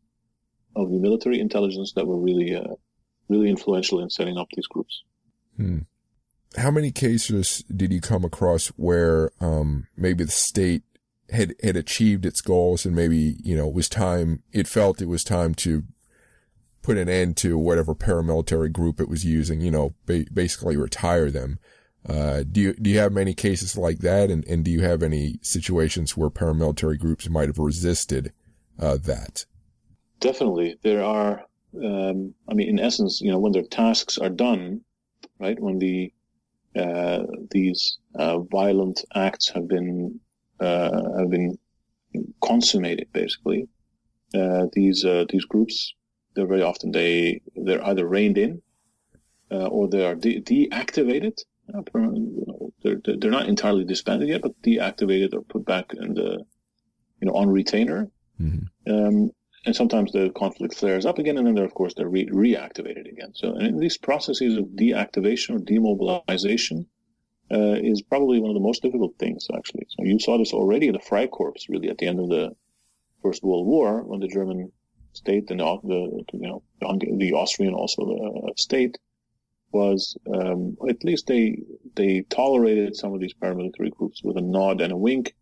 of the military intelligence, that were really, uh, really influential in setting up these groups. Hmm. How many cases did you come across where um, maybe the state had had achieved its goals and maybe you know it was time it felt it was time to put an end to whatever paramilitary group it was using you know ba- basically retire them uh, do you do you have many cases like that and, and do you have any situations where paramilitary groups might have resisted uh, that definitely there are um, I mean in essence you know when their tasks are done right? When the uh, these uh, violent acts have been uh, have been consummated, basically, uh, these uh, these groups they're very often they they're either reined in uh, or they are de- deactivated. You know, they're they're not entirely disbanded yet, but deactivated or put back in the you know on retainer. Mm-hmm. Um, and sometimes the conflict flares up again, and then they're, of course, they're re- reactivated again. So, these processes of deactivation or demobilization uh, is probably one of the most difficult things, actually. So, you saw this already in the Freikorps, really, at the end of the First World War, when the German state and the, the you know the Austrian also the uh, state was um, at least they they tolerated some of these paramilitary groups with a nod and a wink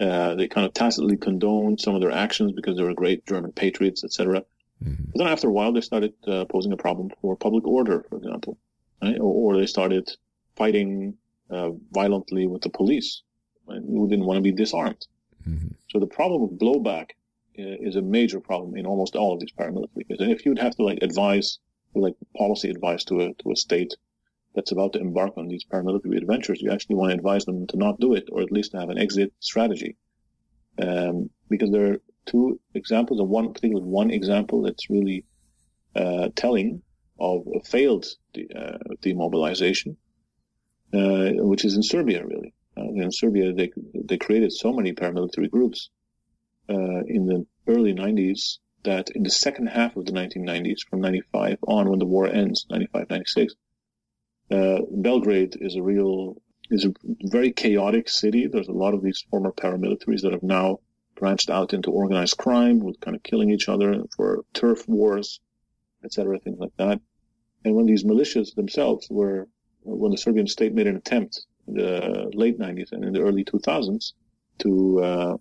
uh, they kind of tacitly condoned some of their actions because they were great German patriots, etc. Mm-hmm. But then after a while, they started uh, posing a problem for public order, for example, right? or, or, they started fighting uh, violently with the police right? who didn't want to be disarmed. Mm-hmm. So the problem of blowback uh, is a major problem in almost all of these paramilitaries. And if you'd have to like advise, like policy advice to a to a state that's about to embark on these paramilitary adventures, you actually want to advise them to not do it, or at least to have an exit strategy. Um, because there are two examples, and one particularly one example that's really uh, telling of a failed de- uh, demobilization, uh, which is in Serbia, really. Uh, in Serbia, they they created so many paramilitary groups uh, in the early 90s that in the second half of the 1990s, from 95 on, when the war ends, 95, 96, uh, Belgrade is a real is a very chaotic city. There's a lot of these former paramilitaries that have now branched out into organized crime with kind of killing each other for turf wars, etc., things like that. And when these militias themselves were, when the Serbian state made an attempt in the late 90s and in the early 2000s to uh,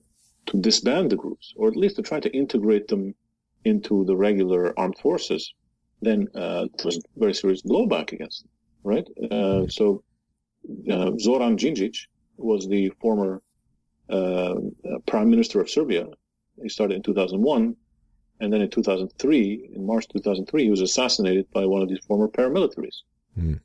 to disband the groups, or at least to try to integrate them into the regular armed forces, then uh, there was very serious blowback against them, right? Uh, so uh, Zoran Djindjic was the former uh, prime minister of Serbia. He started in 2001, and then in 2003, in March 2003, he was assassinated by one of these former paramilitaries mm.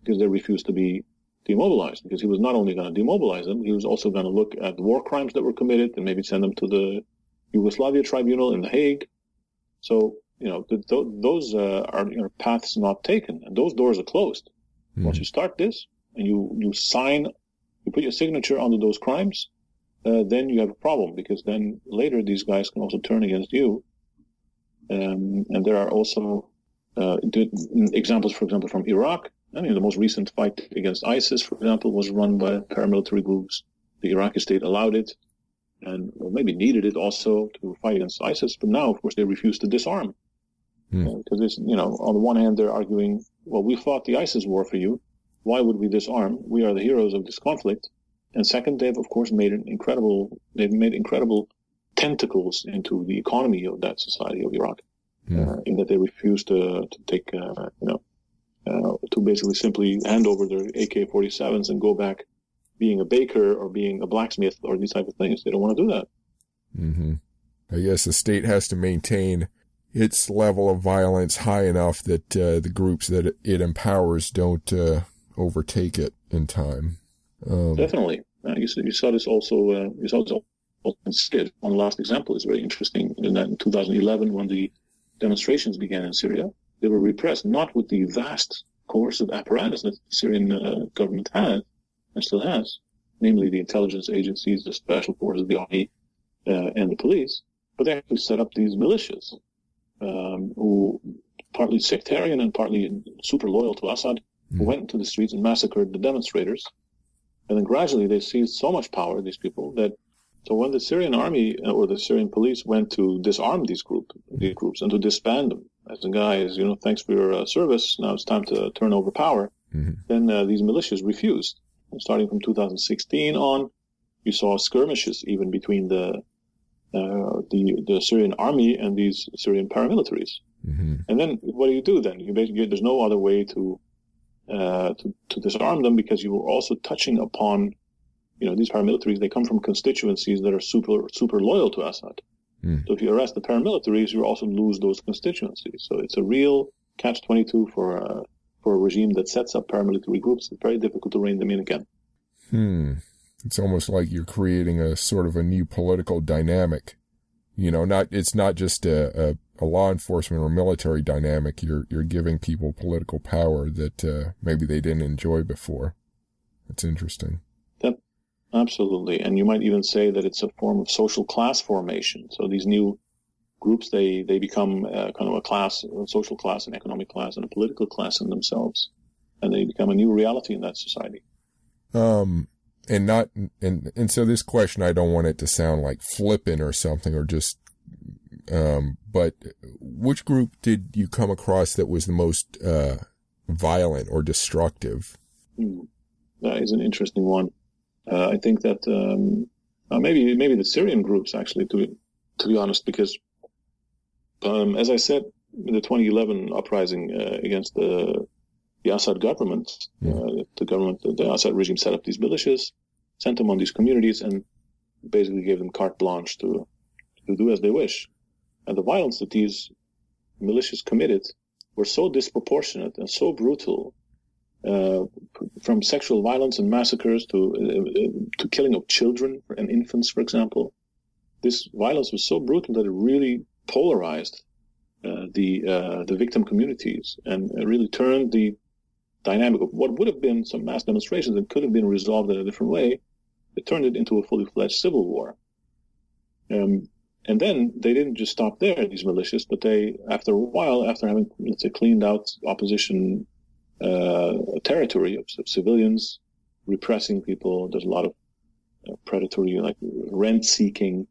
because they refused to be demobilized. Because he was not only going to demobilize them, he was also going to look at the war crimes that were committed and maybe send them to the Yugoslavia Tribunal in The Hague. So you know the, the, those uh, are you know, paths not taken, and those doors are closed. Mm. Once you start this and you you sign, you put your signature under those crimes, uh, then you have a problem because then later these guys can also turn against you. Um, and there are also uh, examples, for example, from Iraq. I mean, the most recent fight against ISIS, for example, was run by paramilitary groups. The Iraqi state allowed it and well, maybe needed it also to fight against ISIS. But now, of course, they refuse to disarm. Because hmm. uh, you know, on the one hand, they're arguing, well, we fought the ISIS war for you. Why would we disarm? We are the heroes of this conflict. And second, they've of course made an incredible, they've made incredible tentacles into the economy of that society of Iraq, yeah. uh, in that they refuse to, to take, uh, you know, uh, to basically simply hand over their AK-47s and go back being a baker or being a blacksmith or these type of things. They don't want to do that. Mm-hmm. I guess the state has to maintain its level of violence high enough that uh, the groups that it empowers don't uh, overtake it in time. Um, Definitely. Uh, you, you, saw this also, uh, you saw this also in. One last example is very interesting. In, in 2011, when the demonstrations began in Syria, they were repressed not with the vast coercive apparatus that the Syrian uh, government had and still has, namely the intelligence agencies, the special forces, the army, uh, and the police, but they actually set up these militias um, who partly sectarian and partly super loyal to Assad, mm. went into the streets and massacred the demonstrators and then gradually they seized so much power, these people, that so when the Syrian army uh, or the Syrian police went to disarm these group, these groups and to disband them, as the guys, you know, thanks for your uh, service, now it's time to turn over power, mm-hmm. then uh, these militias refused. And starting from 2016 on, you saw skirmishes even between the uh, the the Syrian army and these Syrian paramilitaries. Mm-hmm. And then what do you do then? You basically there's no other way to uh, to, to disarm them because you were also touching upon, you know, these paramilitaries, they come from constituencies that are super, super loyal to Assad. Mm. So if you arrest the paramilitaries, you also lose those constituencies. So it's a real catch 22 for, uh, for a regime that sets up paramilitary groups. It's very difficult to rein them in again. Hmm. It's almost like you're creating a sort of a new political dynamic. You know, not, it's not just a, a a law enforcement or military dynamic. You're you're giving people political power that uh, maybe they didn't enjoy before. That's interesting. That absolutely, and you might even say that it's a form of social class formation. So these new groups they they become uh, kind of a class, a social class, an economic class, and a political class in themselves, and they become a new reality in that society. Um, and not and and so this question, I don't want it to sound like flippant or something, or just um, but which group did you come across that was the most uh, violent or destructive? Hmm. That is an interesting one. Uh, I think that um, uh, maybe maybe the Syrian groups actually, to to be honest, because um, as I said, the 2011 uprising uh, against the the Assad government, yeah. Uh, the government, the Assad regime set up these militias, sent them on these communities, and basically gave them carte blanche to to do as they wish. And the violence that these militias committed were so disproportionate and so brutal, uh, from sexual violence and massacres to uh, to killing of children and infants, for example. This violence was so brutal that it really polarized uh, the uh, the victim communities and really turned the dynamic of what would have been some mass demonstrations and could have been resolved in a different way. It turned it into a fully fledged civil war. Um, and then they didn't just stop there, these militias, but they, after a while, after having, let's say, cleaned out opposition uh, territory of, of, civilians, repressing people, there's a lot of uh, predatory, like rent seeking.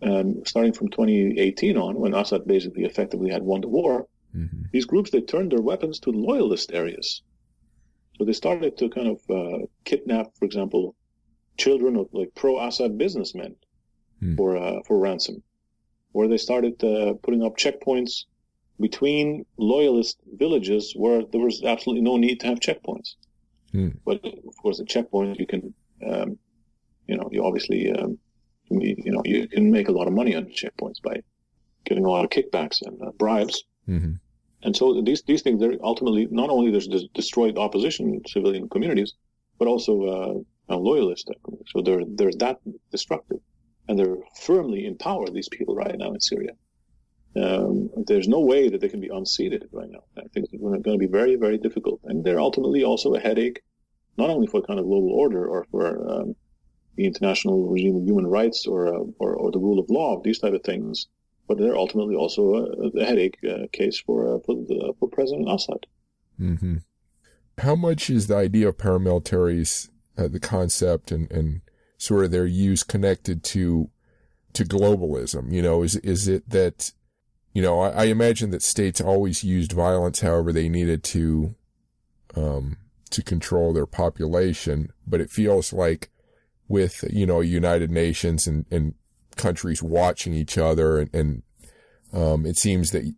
And starting from 2018 on, when Assad basically effectively had won the war, mm-hmm. these groups, they turned their weapons to loyalist areas. So they started to kind of uh, kidnap, for example, children of like pro-Assad businessmen hmm. for uh, for ransom, or they started uh, putting up checkpoints between loyalist villages where there was absolutely no need to have checkpoints. Hmm. But of course, a checkpoint you can, um, you know, you obviously, um, you know, you can make a lot of money on checkpoints by getting a lot of kickbacks and uh, bribes. Mm-hmm. And so these these things, they're ultimately not only there's destroyed opposition civilian communities, but also uh, loyalist. So they're they're that destructive, and they're firmly in power. These people right now in Syria. Um, there's no way that they can be unseated right now. I think it's going to be very, very difficult. And they're ultimately also a headache, not only for kind of global order or for um, the international regime of human rights or, uh, or, or the rule of law, these type of things, but they're ultimately also a, a headache uh, case for uh, for, for President Assad. Mm-hmm. How much is the idea of paramilitaries, uh, the concept, and, and sort of their use connected to to globalism? You know, is is it that you know, I, I, imagine that states always used violence however they needed to, um, to control their population, but it feels like with, you know, United Nations and, and countries watching each other and, and um, it seems that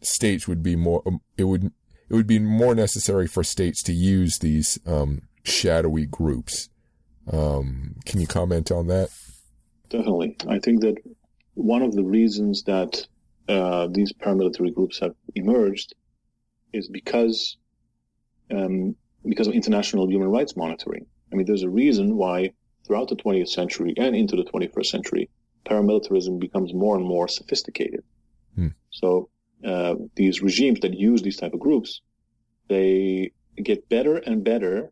states would be more, um, it would, it would be more necessary for states to use these, um, shadowy groups. Um, can you comment on that? Definitely. I think that one of the reasons that uh, these paramilitary groups have emerged is because um, because of international human rights monitoring. I mean, there's a reason why throughout the 20th century and into the 21st century, paramilitarism becomes more and more sophisticated. Hmm. So uh, these regimes that use these type of groups, they get better and better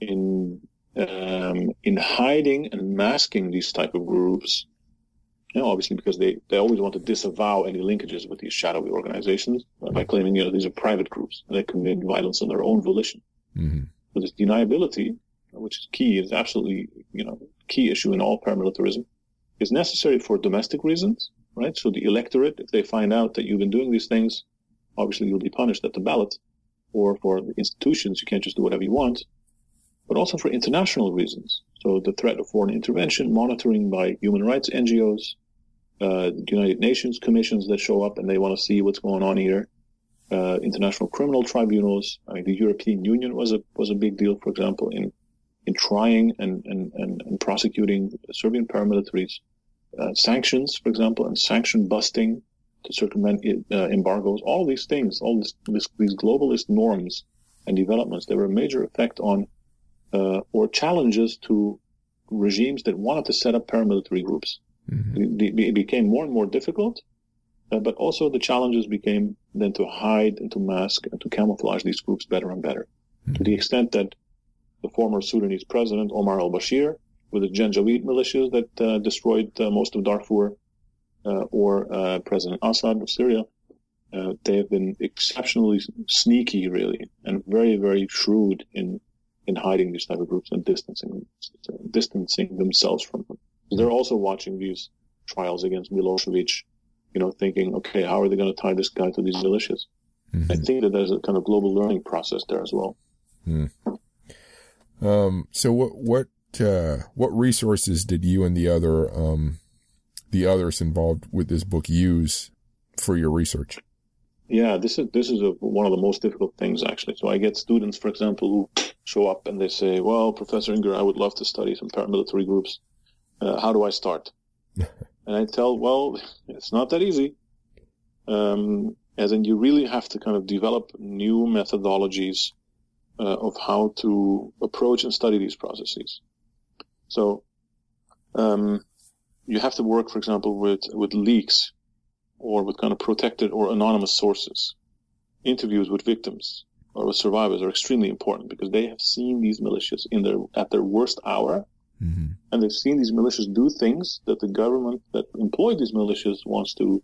in um, in hiding and masking these type of groups you know, obviously because they, they always want to disavow any linkages with these shadowy organizations by claiming, you know, these are private groups and they commit violence on their own volition. Mm-hmm. So this deniability, which is key, is absolutely, you know, key issue in all paramilitarism, is necessary for domestic reasons, right? So the electorate, if they find out that you've been doing these things, obviously you'll be punished at the ballot. Or for the institutions, you can't just do whatever you want. But also for international reasons. So the threat of foreign intervention, monitoring by human rights NGOs, uh, United Nations commissions that show up and they want to see what's going on here. Uh, international criminal tribunals. I mean, the European Union was a was a big deal, for example, in in trying and and, and, and prosecuting Serbian paramilitaries. Uh, sanctions, for example, and sanction busting to circumvent uh, embargoes. All these things, all this, this, these globalist norms and developments, they were a major effect on uh, or challenges to regimes that wanted to set up paramilitary groups. Mm-hmm. It became more and more difficult, uh, but also the challenges became then to hide and to mask and to camouflage these groups better and better. Mm-hmm. To the extent that the former Sudanese president Omar al-Bashir, with the Janjaweed militias that uh, destroyed uh, most of Darfur, uh, or uh, President Assad of Syria, uh, they have been exceptionally sneaky, really, and very, very shrewd in in hiding these type of groups and distancing distancing themselves from them. They're also watching these trials against Milosevic, you know, thinking, okay, how are they going to tie this guy to these militias? Mm-hmm. I think that there's a kind of global learning process there as well. Mm. Um, so what, what, uh, what resources did you and the other, um, the others involved with this book use for your research? Yeah, this is this is a, one of the most difficult things actually. So I get students, for example, who show up and they say, "Well, Professor Ungor, I would love to study some paramilitary groups uh, how do I start? and I tell, well, it's not that easy. Um, as in, you really have to kind of develop new methodologies uh, of how to approach and study these processes. So, um, you have to work, for example, with with leaks or with kind of protected or anonymous sources. Interviews with victims or with survivors are extremely important because they have seen these militias in their at their worst hour Mm-hmm. And they've seen these militias do things that the government that employed these militias wants to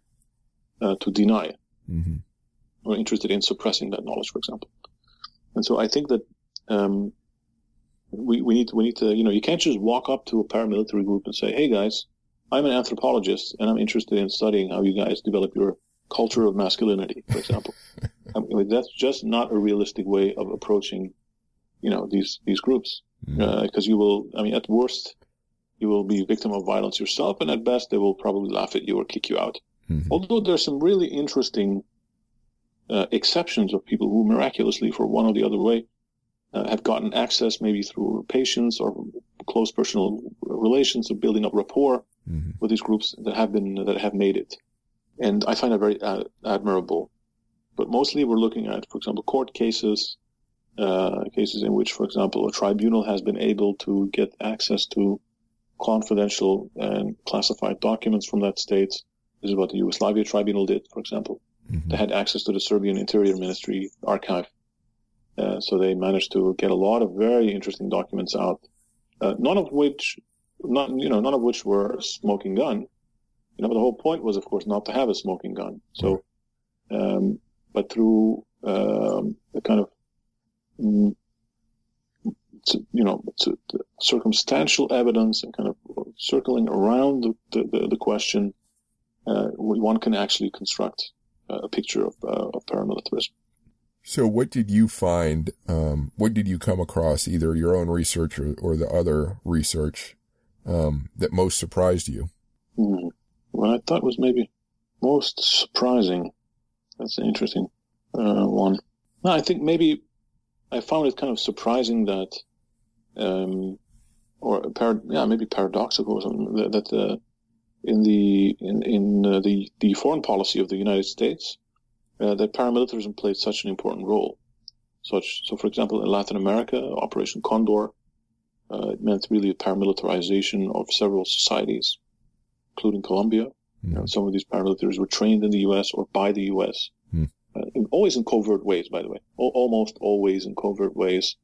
uh, to deny. Mm-hmm. Or interested in suppressing that knowledge, for example. And so I think that um, we we need to we need to you know you can't just walk up to a paramilitary group and say, hey guys, I'm an anthropologist and I'm interested in studying how you guys develop your culture of masculinity, for example. I mean, that's just not a realistic way of approaching, you know, these these groups. because mm. uh, you will. I mean, at worst, you will be victim of violence yourself, and at best, they will probably laugh at you or kick you out. Mm-hmm. Although there's some really interesting uh, exceptions of people who miraculously, for one or the other way, uh, have gotten access maybe through patients or close personal relations or building up rapport mm-hmm. with these groups that have been that have made it, and I find that very uh, admirable. But mostly, we're looking at, for example, court cases, uh, cases in which, for example, a tribunal has been able to get access to confidential and classified documents from that state. This is what the Yugoslavia tribunal did, for example. Mm-hmm. They had access to the Serbian Interior Ministry archive. Uh, so they managed to get a lot of very interesting documents out, uh, none of which, not, you know, none of which were smoking gun. You know, the whole point was, of course, not to have a smoking gun. So, um, but through, um, the kind of, mm, to, you know, to, to circumstantial evidence and kind of circling around the, the, the question, uh, one can actually construct a picture of, uh, of paramilitarism. So, what did you find? Um, what did you come across, either your own research or, or the other research, um, that most surprised you? Mm. What I thought was maybe most surprising. That's an interesting uh, one. No, I think maybe I found it kind of surprising that, um, or par- yeah, maybe paradoxical or something that, that uh, in the in in uh, the the foreign policy of the United States uh, that paramilitarism played such an important role. Such so, for example, in Latin America, Operation Condor uh, it meant really a paramilitarization of several societies, including Colombia. Mm. some of these paramilitaries were trained in the U.S. or by the U.S. Mm. Uh, always in covert ways, by the way, o- almost always in covert ways,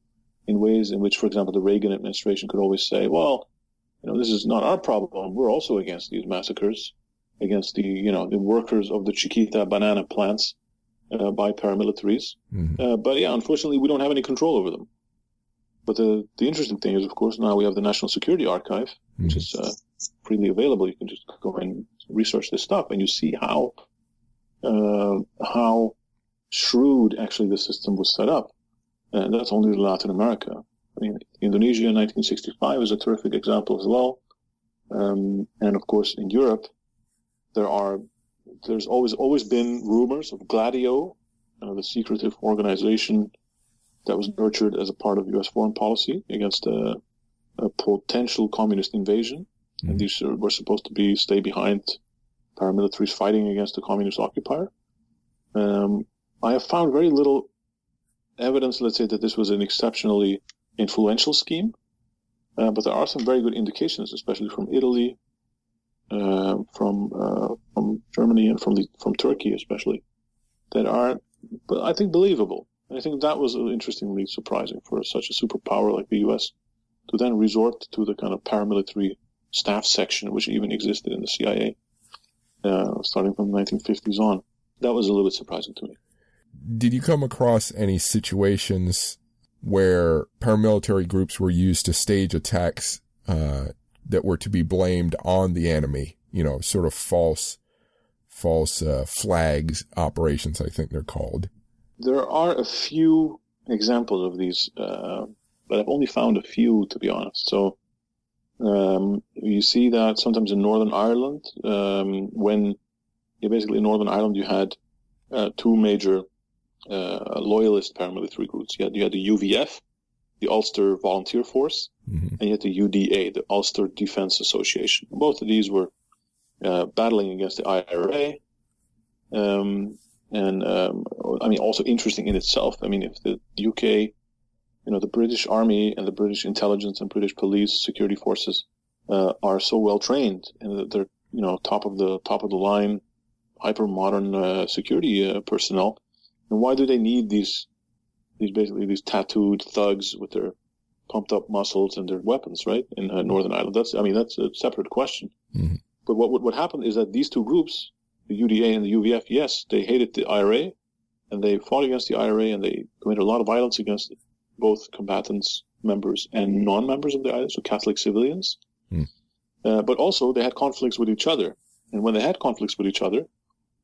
in ways in which, for example, the Reagan administration could always say, "Well, you know, this is not our problem. We're also against these massacres, against the, you know, the workers of the Chiquita banana plants uh, by paramilitaries. Mm-hmm. Uh, but yeah, unfortunately, we don't have any control over them. But the, the interesting thing is, of course, now we have the National Security Archive, mm-hmm. which is uh, freely available. You can just go and research this stuff, and you see how uh, how shrewd actually the system was set up. And that's only Latin America. I mean, Indonesia in 1965 is a terrific example as well. Um, and of course, in Europe, there are, there's always, always been rumors of Gladio, uh, the secretive organization that was nurtured as a part of U.S. foreign policy against a, a potential communist invasion. Mm-hmm. And these were supposed to be stay behind paramilitaries fighting against the communist occupier. Um, I have found very little evidence, let's say, that this was an exceptionally influential scheme. Uh, but there are some very good indications, especially from Italy, uh, from uh, from Germany, and from the from Turkey, especially, that are, I think believable. I think that was interestingly surprising for such a superpower like the U.S. to then resort to the kind of paramilitary staff section, which even existed in the CIA, uh, starting from the 1950s on. That was a little bit surprising to me. Did you come across any situations where paramilitary groups were used to stage attacks uh, that were to be blamed on the enemy. You know, sort of false, false uh, flags operations. I think they're called. There are a few examples of these, uh, but I've only found a few to be honest. So um, you see that sometimes in Northern Ireland, um, when basically in Northern Ireland you had uh, two major uh, loyalist paramilitary groups. You had, you had the UVF, the Ulster Volunteer Force, mm-hmm. and you had the UDA, the Ulster Defense Association. Both of these were uh, battling against the IRA. Um, and um, I mean, also interesting in itself. I mean, if the UK, you know, the British Army and the British intelligence and British police security forces uh, are so well trained and they're you know top of the top of the line, hyper modern uh, security uh, personnel, and why do they need these, these basically these tattooed thugs with their pumped up muscles and their weapons, right? In uh, Northern Ireland. That's, I mean, that's a separate question. Mm-hmm. But what, what, what happened is that these two groups, the UDA and the UVF, yes, they hated the IRA and they fought against the IRA and they committed a lot of violence against both combatants, members and non-members of the IRA, so Catholic civilians. Mm. Uh, but also they had conflicts with each other. And when they had conflicts with each other,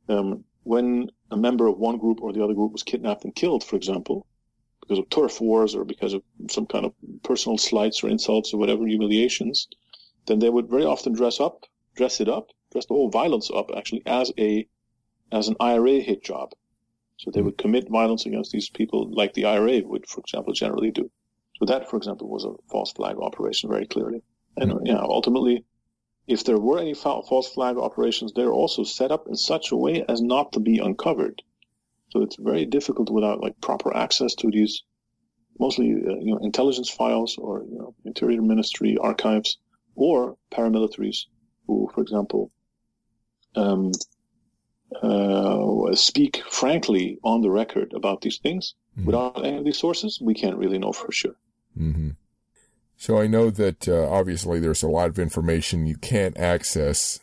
um, when a member of one group or the other group was kidnapped and killed, for example, because of turf wars or because of some kind of personal slights or insults or whatever humiliations, then they would very often dress up, dress it up, dress the whole violence up actually as a as an IRA hit job. So they would commit violence against these people like the IRA would, for example, generally do. So that, for example, was a false flag operation very clearly. And mm-hmm. yeah, ultimately, if there were any false flag operations, they're also set up in such a way as not to be uncovered. So it's very difficult without like proper access to these mostly uh, you know intelligence files or you know interior ministry archives or paramilitaries who, for example, um, uh, speak frankly on the record about these things. Mm-hmm. Without any of these sources, we can't really know for sure. Mm-hmm. So I know that uh, obviously there's a lot of information you can't access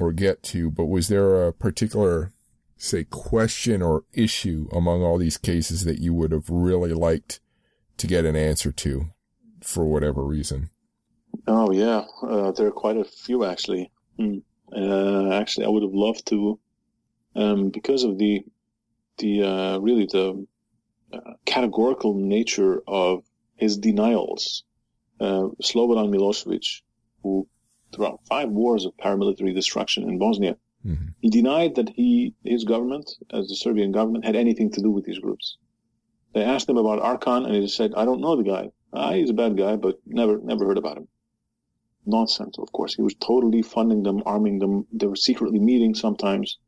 or get to, but was there a particular, say, question or issue among all these cases that you would have really liked to get an answer to for whatever reason? Oh yeah, uh, there are quite a few actually. Hmm. Uh, actually, I would have loved to, um, because of the the uh, really the uh, categorical nature of his denials. Uh, Slobodan Milosevic, who throughout five wars of paramilitary destruction in Bosnia, mm-hmm. he denied that he his government, as the Serbian government, had anything to do with these groups. They asked him about Arkan, and he said, "I don't know the guy. Ah, he's a bad guy, but never never heard about him." nonsense, of course. He was totally funding them, arming them. They were secretly meeting sometimes.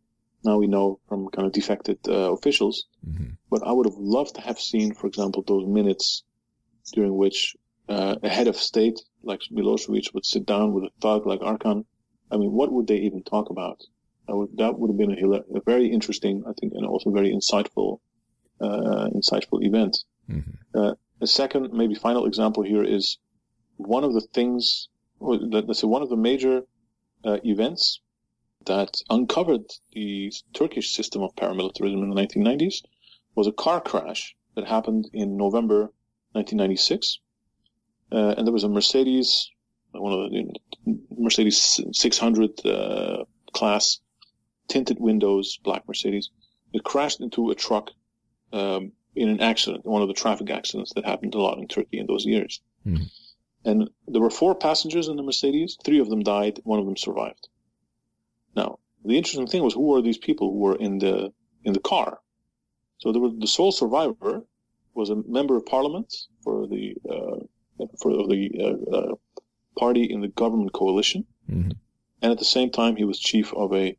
Now we know from kind of defected uh, officials. Mm-hmm. But I would have loved to have seen, for example, those minutes during which uh, a head of state like Milosevic would sit down with a thug like Arkan. I mean, what would they even talk about? Would, that would have been a, a, very interesting, I think, and also very insightful, uh, insightful event. Mm-hmm. Uh, a second, maybe final example here is one of the things let's say one of the major uh, events that uncovered the Turkish system of paramilitarism in the 1990s was a car crash that happened in November 1996. Uh, and there was a Mercedes, one of the Mercedes 600 uh, class, tinted windows, black Mercedes. It crashed into a truck um, in an accident, one of the traffic accidents that happened a lot in Turkey in those years. Mm-hmm. And there were four passengers in the Mercedes. Three of them died. One of them survived. Now, the interesting thing was who were these people who were in the in the car? So there was the sole survivor was a member of parliament for the uh, for the uh, uh, party in the government coalition, mm-hmm. and at the same time he was chief of a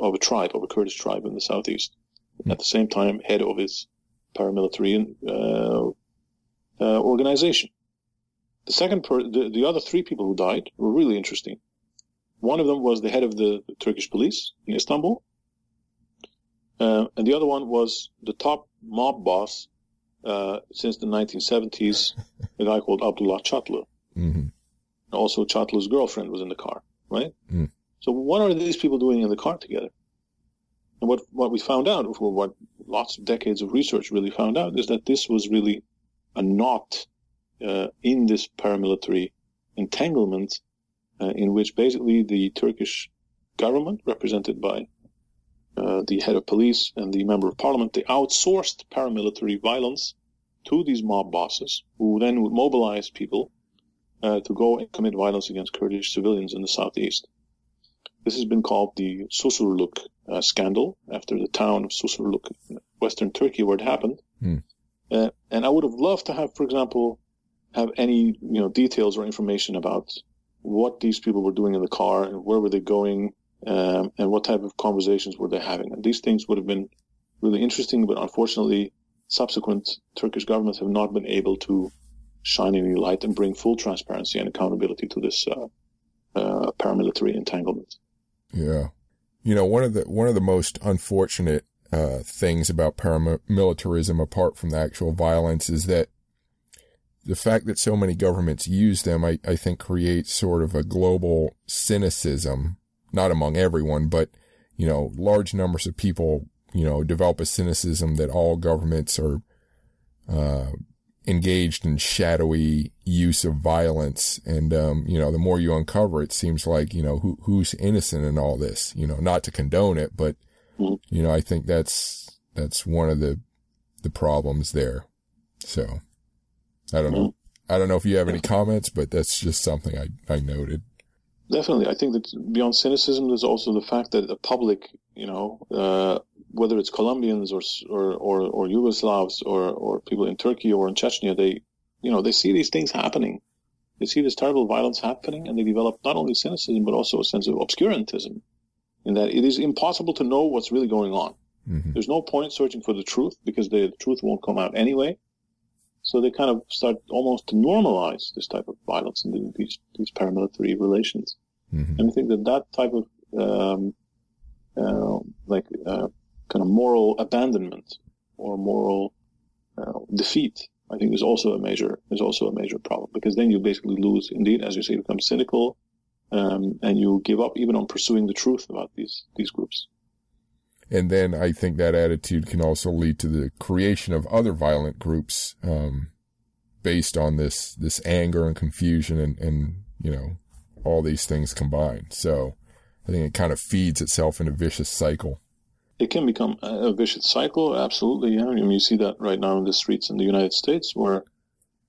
of a tribe of a Kurdish tribe in the southeast. Mm-hmm. At the same time, head of his paramilitary uh, uh, organization. The second, per, the, the other three people who died were really interesting. One of them was the head of the, the Turkish police in Istanbul, uh, and the other one was the top mob boss uh, since the 1970s, a guy called Abdullah Çatlı. Mm-hmm. Also, Çatlı's girlfriend was in the car, right? Mm. So, what are these people doing in the car together? And what what we found out, or what lots of decades of research really found out, is that this was really a knot uh, in this paramilitary entanglement uh, in which basically the Turkish government, represented by uh, the head of police and the member of parliament, they outsourced paramilitary violence to these mob bosses, who then would mobilize people uh, to go and commit violence against Kurdish civilians in the southeast. This has been called the Susurluk uh, scandal, after the town of Susurluk in western Turkey, where it happened. Mm. and I would have loved to have, for example, have any you know details or information about what these people were doing in the car and where were they going um, and what type of conversations were they having. And these things would have been really interesting, but unfortunately, subsequent Turkish governments have not been able to shine any light and bring full transparency and accountability to this uh, uh, paramilitary entanglement. Yeah, you know one of the one of the most unfortunate uh, things about paramilitarism, apart from the actual violence, is that the fact that so many governments use them, I, I think creates sort of a global cynicism, not among everyone, but, you know, large numbers of people, you know, develop a cynicism that all governments are, uh, engaged in shadowy use of violence. And, um, you know, the more you uncover, it seems like, you know, who, who's innocent in all this, you know, not to condone it, but, you know, I think that's, that's one of the, the problems there. So I don't know. I don't know if you have any comments, but that's just something I, I noted. Definitely. I think that beyond cynicism, there's also the fact that the public, you know, uh, whether it's Colombians or, or, or, or Yugoslavs or, or people in Turkey or in Chechnya, they, you know, they see these things happening. They see this terrible violence happening and they develop not only cynicism, but also a sense of obscurantism in that it is impossible to know what's really going on. Mm-hmm. There's no point searching for the truth because the truth won't come out anyway. So they kind of start almost to normalize this type of violence in these, these paramilitary relations. Mm-hmm. And I think that that type of, um, uh, like, uh, kind of moral abandonment or moral uh, defeat, I think is also a major, is also a major problem because then you basically lose, indeed, as you say, become cynical, um, and you give up even on pursuing the truth about these, these groups. And then I think that attitude can also lead to the creation of other violent groups, um, based on this, this anger and confusion and, and, you know, all these things combined. So I think it kind of feeds itself in a vicious cycle. It can become a vicious cycle. Absolutely. Yeah. I mean, you see that right now in the streets in the United States where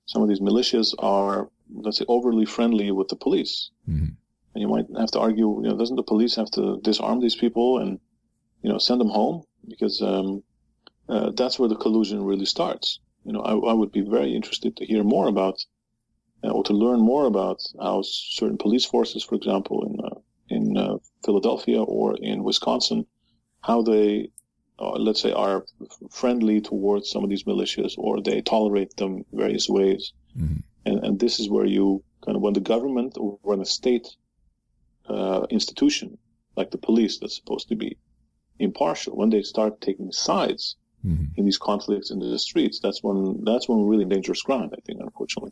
some of these militias are, let's say, overly friendly with the police. Mm-hmm. And you might have to argue, you know, doesn't the police have to disarm these people and you know, send them home because um, uh, that's where the collusion really starts. You know, I, I, would be very interested to hear more about uh, or to learn more about how certain police forces, for example, in uh, in uh, Philadelphia or in Wisconsin, how they, uh, let's say, are friendly towards some of these militias or they tolerate them various ways. Mm-hmm. And, and this is where you kind of, when the government or when a state uh, institution like the police that's supposed to be impartial, when they start taking sides mm-hmm. in these conflicts in the streets, that's when that's when we really dangerous ground. I think, unfortunately.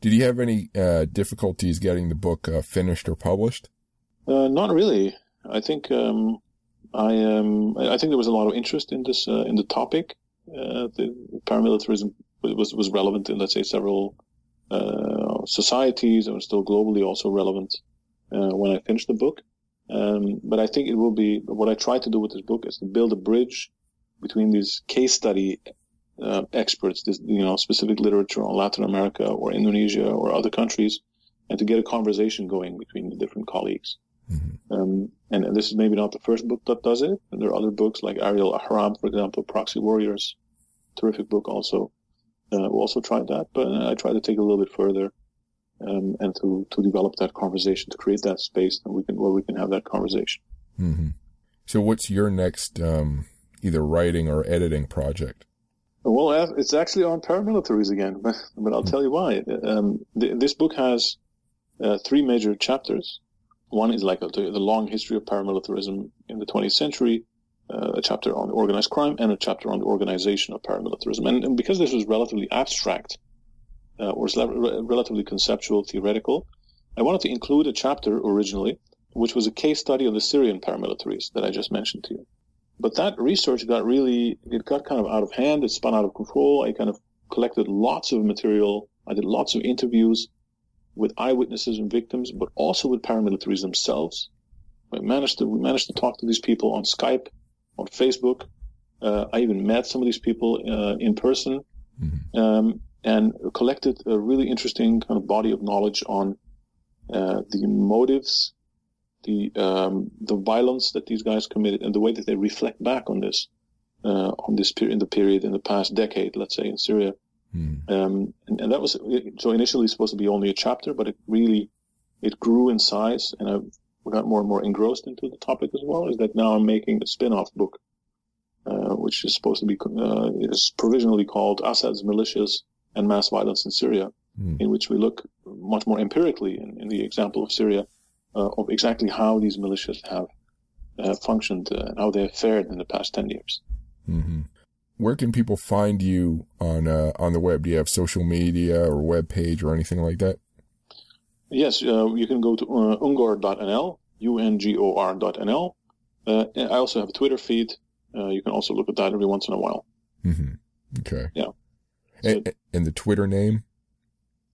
Did you have any uh, difficulties getting the book uh, finished or published? Uh, not really. I think um, I um, I think there was a lot of interest in this uh, in the topic. Uh, the paramilitarism was was relevant in let's say several uh, societies and was still globally also relevant when I finished the book. Um, but I think it will be what I try to do with this book is to build a bridge between these case study uh, experts, this, you know, specific literature on Latin America or Indonesia or other countries, and to get a conversation going between the different colleagues. Mm-hmm. Um, and, this is maybe not the first book that does it. And there are other books like Ariel Ahram, for example, Proxy Warriors, terrific book also. Uh, we also tried that, but I try to take a little bit further um, and to, to develop that conversation, to create that space that we can, where we can have that conversation. Mm-hmm. So what's your next, um, either writing or editing project? Well, it's actually on paramilitaries again, but, but I'll tell you why. Um, th- this book has uh, three major chapters. One is like a, the long history of paramilitarism in the 20th century, uh, a chapter on organized crime, and a chapter on the organization of paramilitarism. And, and because this was relatively abstract, uh, or relatively conceptual, theoretical. I wanted to include a chapter originally, which was a case study of the Syrian paramilitaries that I just mentioned to you. But that research got really, it got kind of out of hand. It spun out of control. I kind of collected lots of material. I did lots of interviews with eyewitnesses and victims, but also with paramilitaries themselves. I managed to, we managed to talk to these people on Skype, on Facebook. Uh, I even met some of these people uh, in person. Mm-hmm. Um, and collected a really interesting kind of body of knowledge on uh, the motives, the um, the violence that these guys committed, and the way that they reflect back on this uh, on this period in the period in the past decade, let's say in Syria. Mm. Um, and, and, that was so initially supposed to be only a chapter, but it really it grew in size, and I got more and more engrossed into the topic as well. Is that now I'm making a spin-off book, uh, which is supposed to be uh, is provisionally called Assad's Militias and mass violence in Syria, mm. in which we look much more empirically in, in the example of Syria uh, of exactly how these militias have uh, functioned uh, and how they have fared in the past 10 years. Mm-hmm. Where can people find you on uh, on the web? Do you have social media or web page or anything like that? Yes, uh, you can go to uh, ungor.nl, U-N-G-O-R.nl. Uh, I also have a Twitter feed. you can also look at that every once in a while. Mm-hmm. Okay. Yeah. So, and, the Twitter name?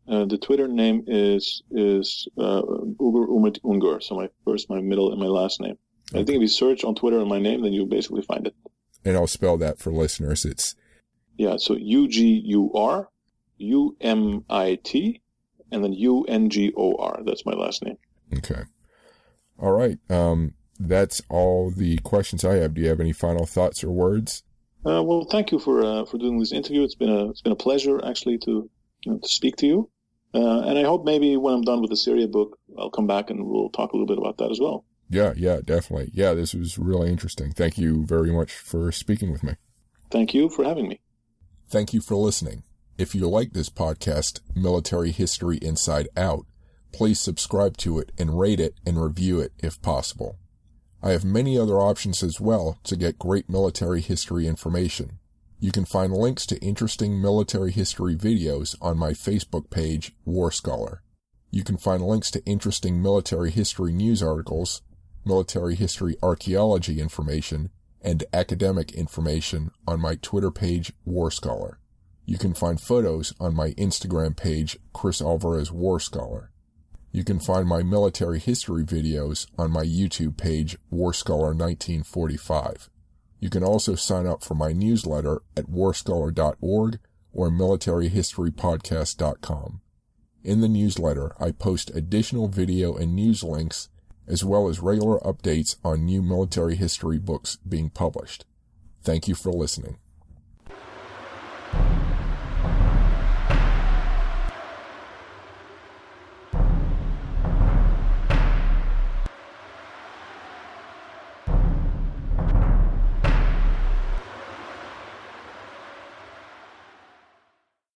Uh, the Twitter name is is uh, Ugur Umit Ungor. So my first, my middle, and my last name. Okay. I think if you search on Twitter on my name, then you'll basically find it. And I'll spell that for listeners. It's Yeah, so U G U R U M I T and then U N G O R. That's my last name. Okay. All right. Um, that's all the questions I have. Do you have any final thoughts or words? Uh, well, thank you for uh, for doing this interview. It's been a it's been a pleasure actually to you know, to speak to you. Uh, and I hope maybe when I'm done with the Syria book, I'll come back and we'll talk a little bit about that as well. Yeah, yeah, definitely. Yeah, this was really interesting. Thank you very much for speaking with me. Thank you for having me. Thank you for listening. If you like this podcast, Military History Inside Out, please subscribe to it and rate it and review it if possible. I have many other options as well to get great military history information. You can find links to interesting military history videos on my Facebook page, War Scholar. You can find links to interesting military history news articles, military history archaeology information, and academic information on my Twitter page, War Scholar. You can find photos on my Instagram page, Chris Alvarez War Scholar. You can find my military history videos on my YouTube page, War Scholar 1945. You can also sign up for my newsletter at warscholar.org or militaryhistorypodcast.com. In the newsletter, I post additional video and news links as well as regular updates on new military history books being published. Thank you for listening.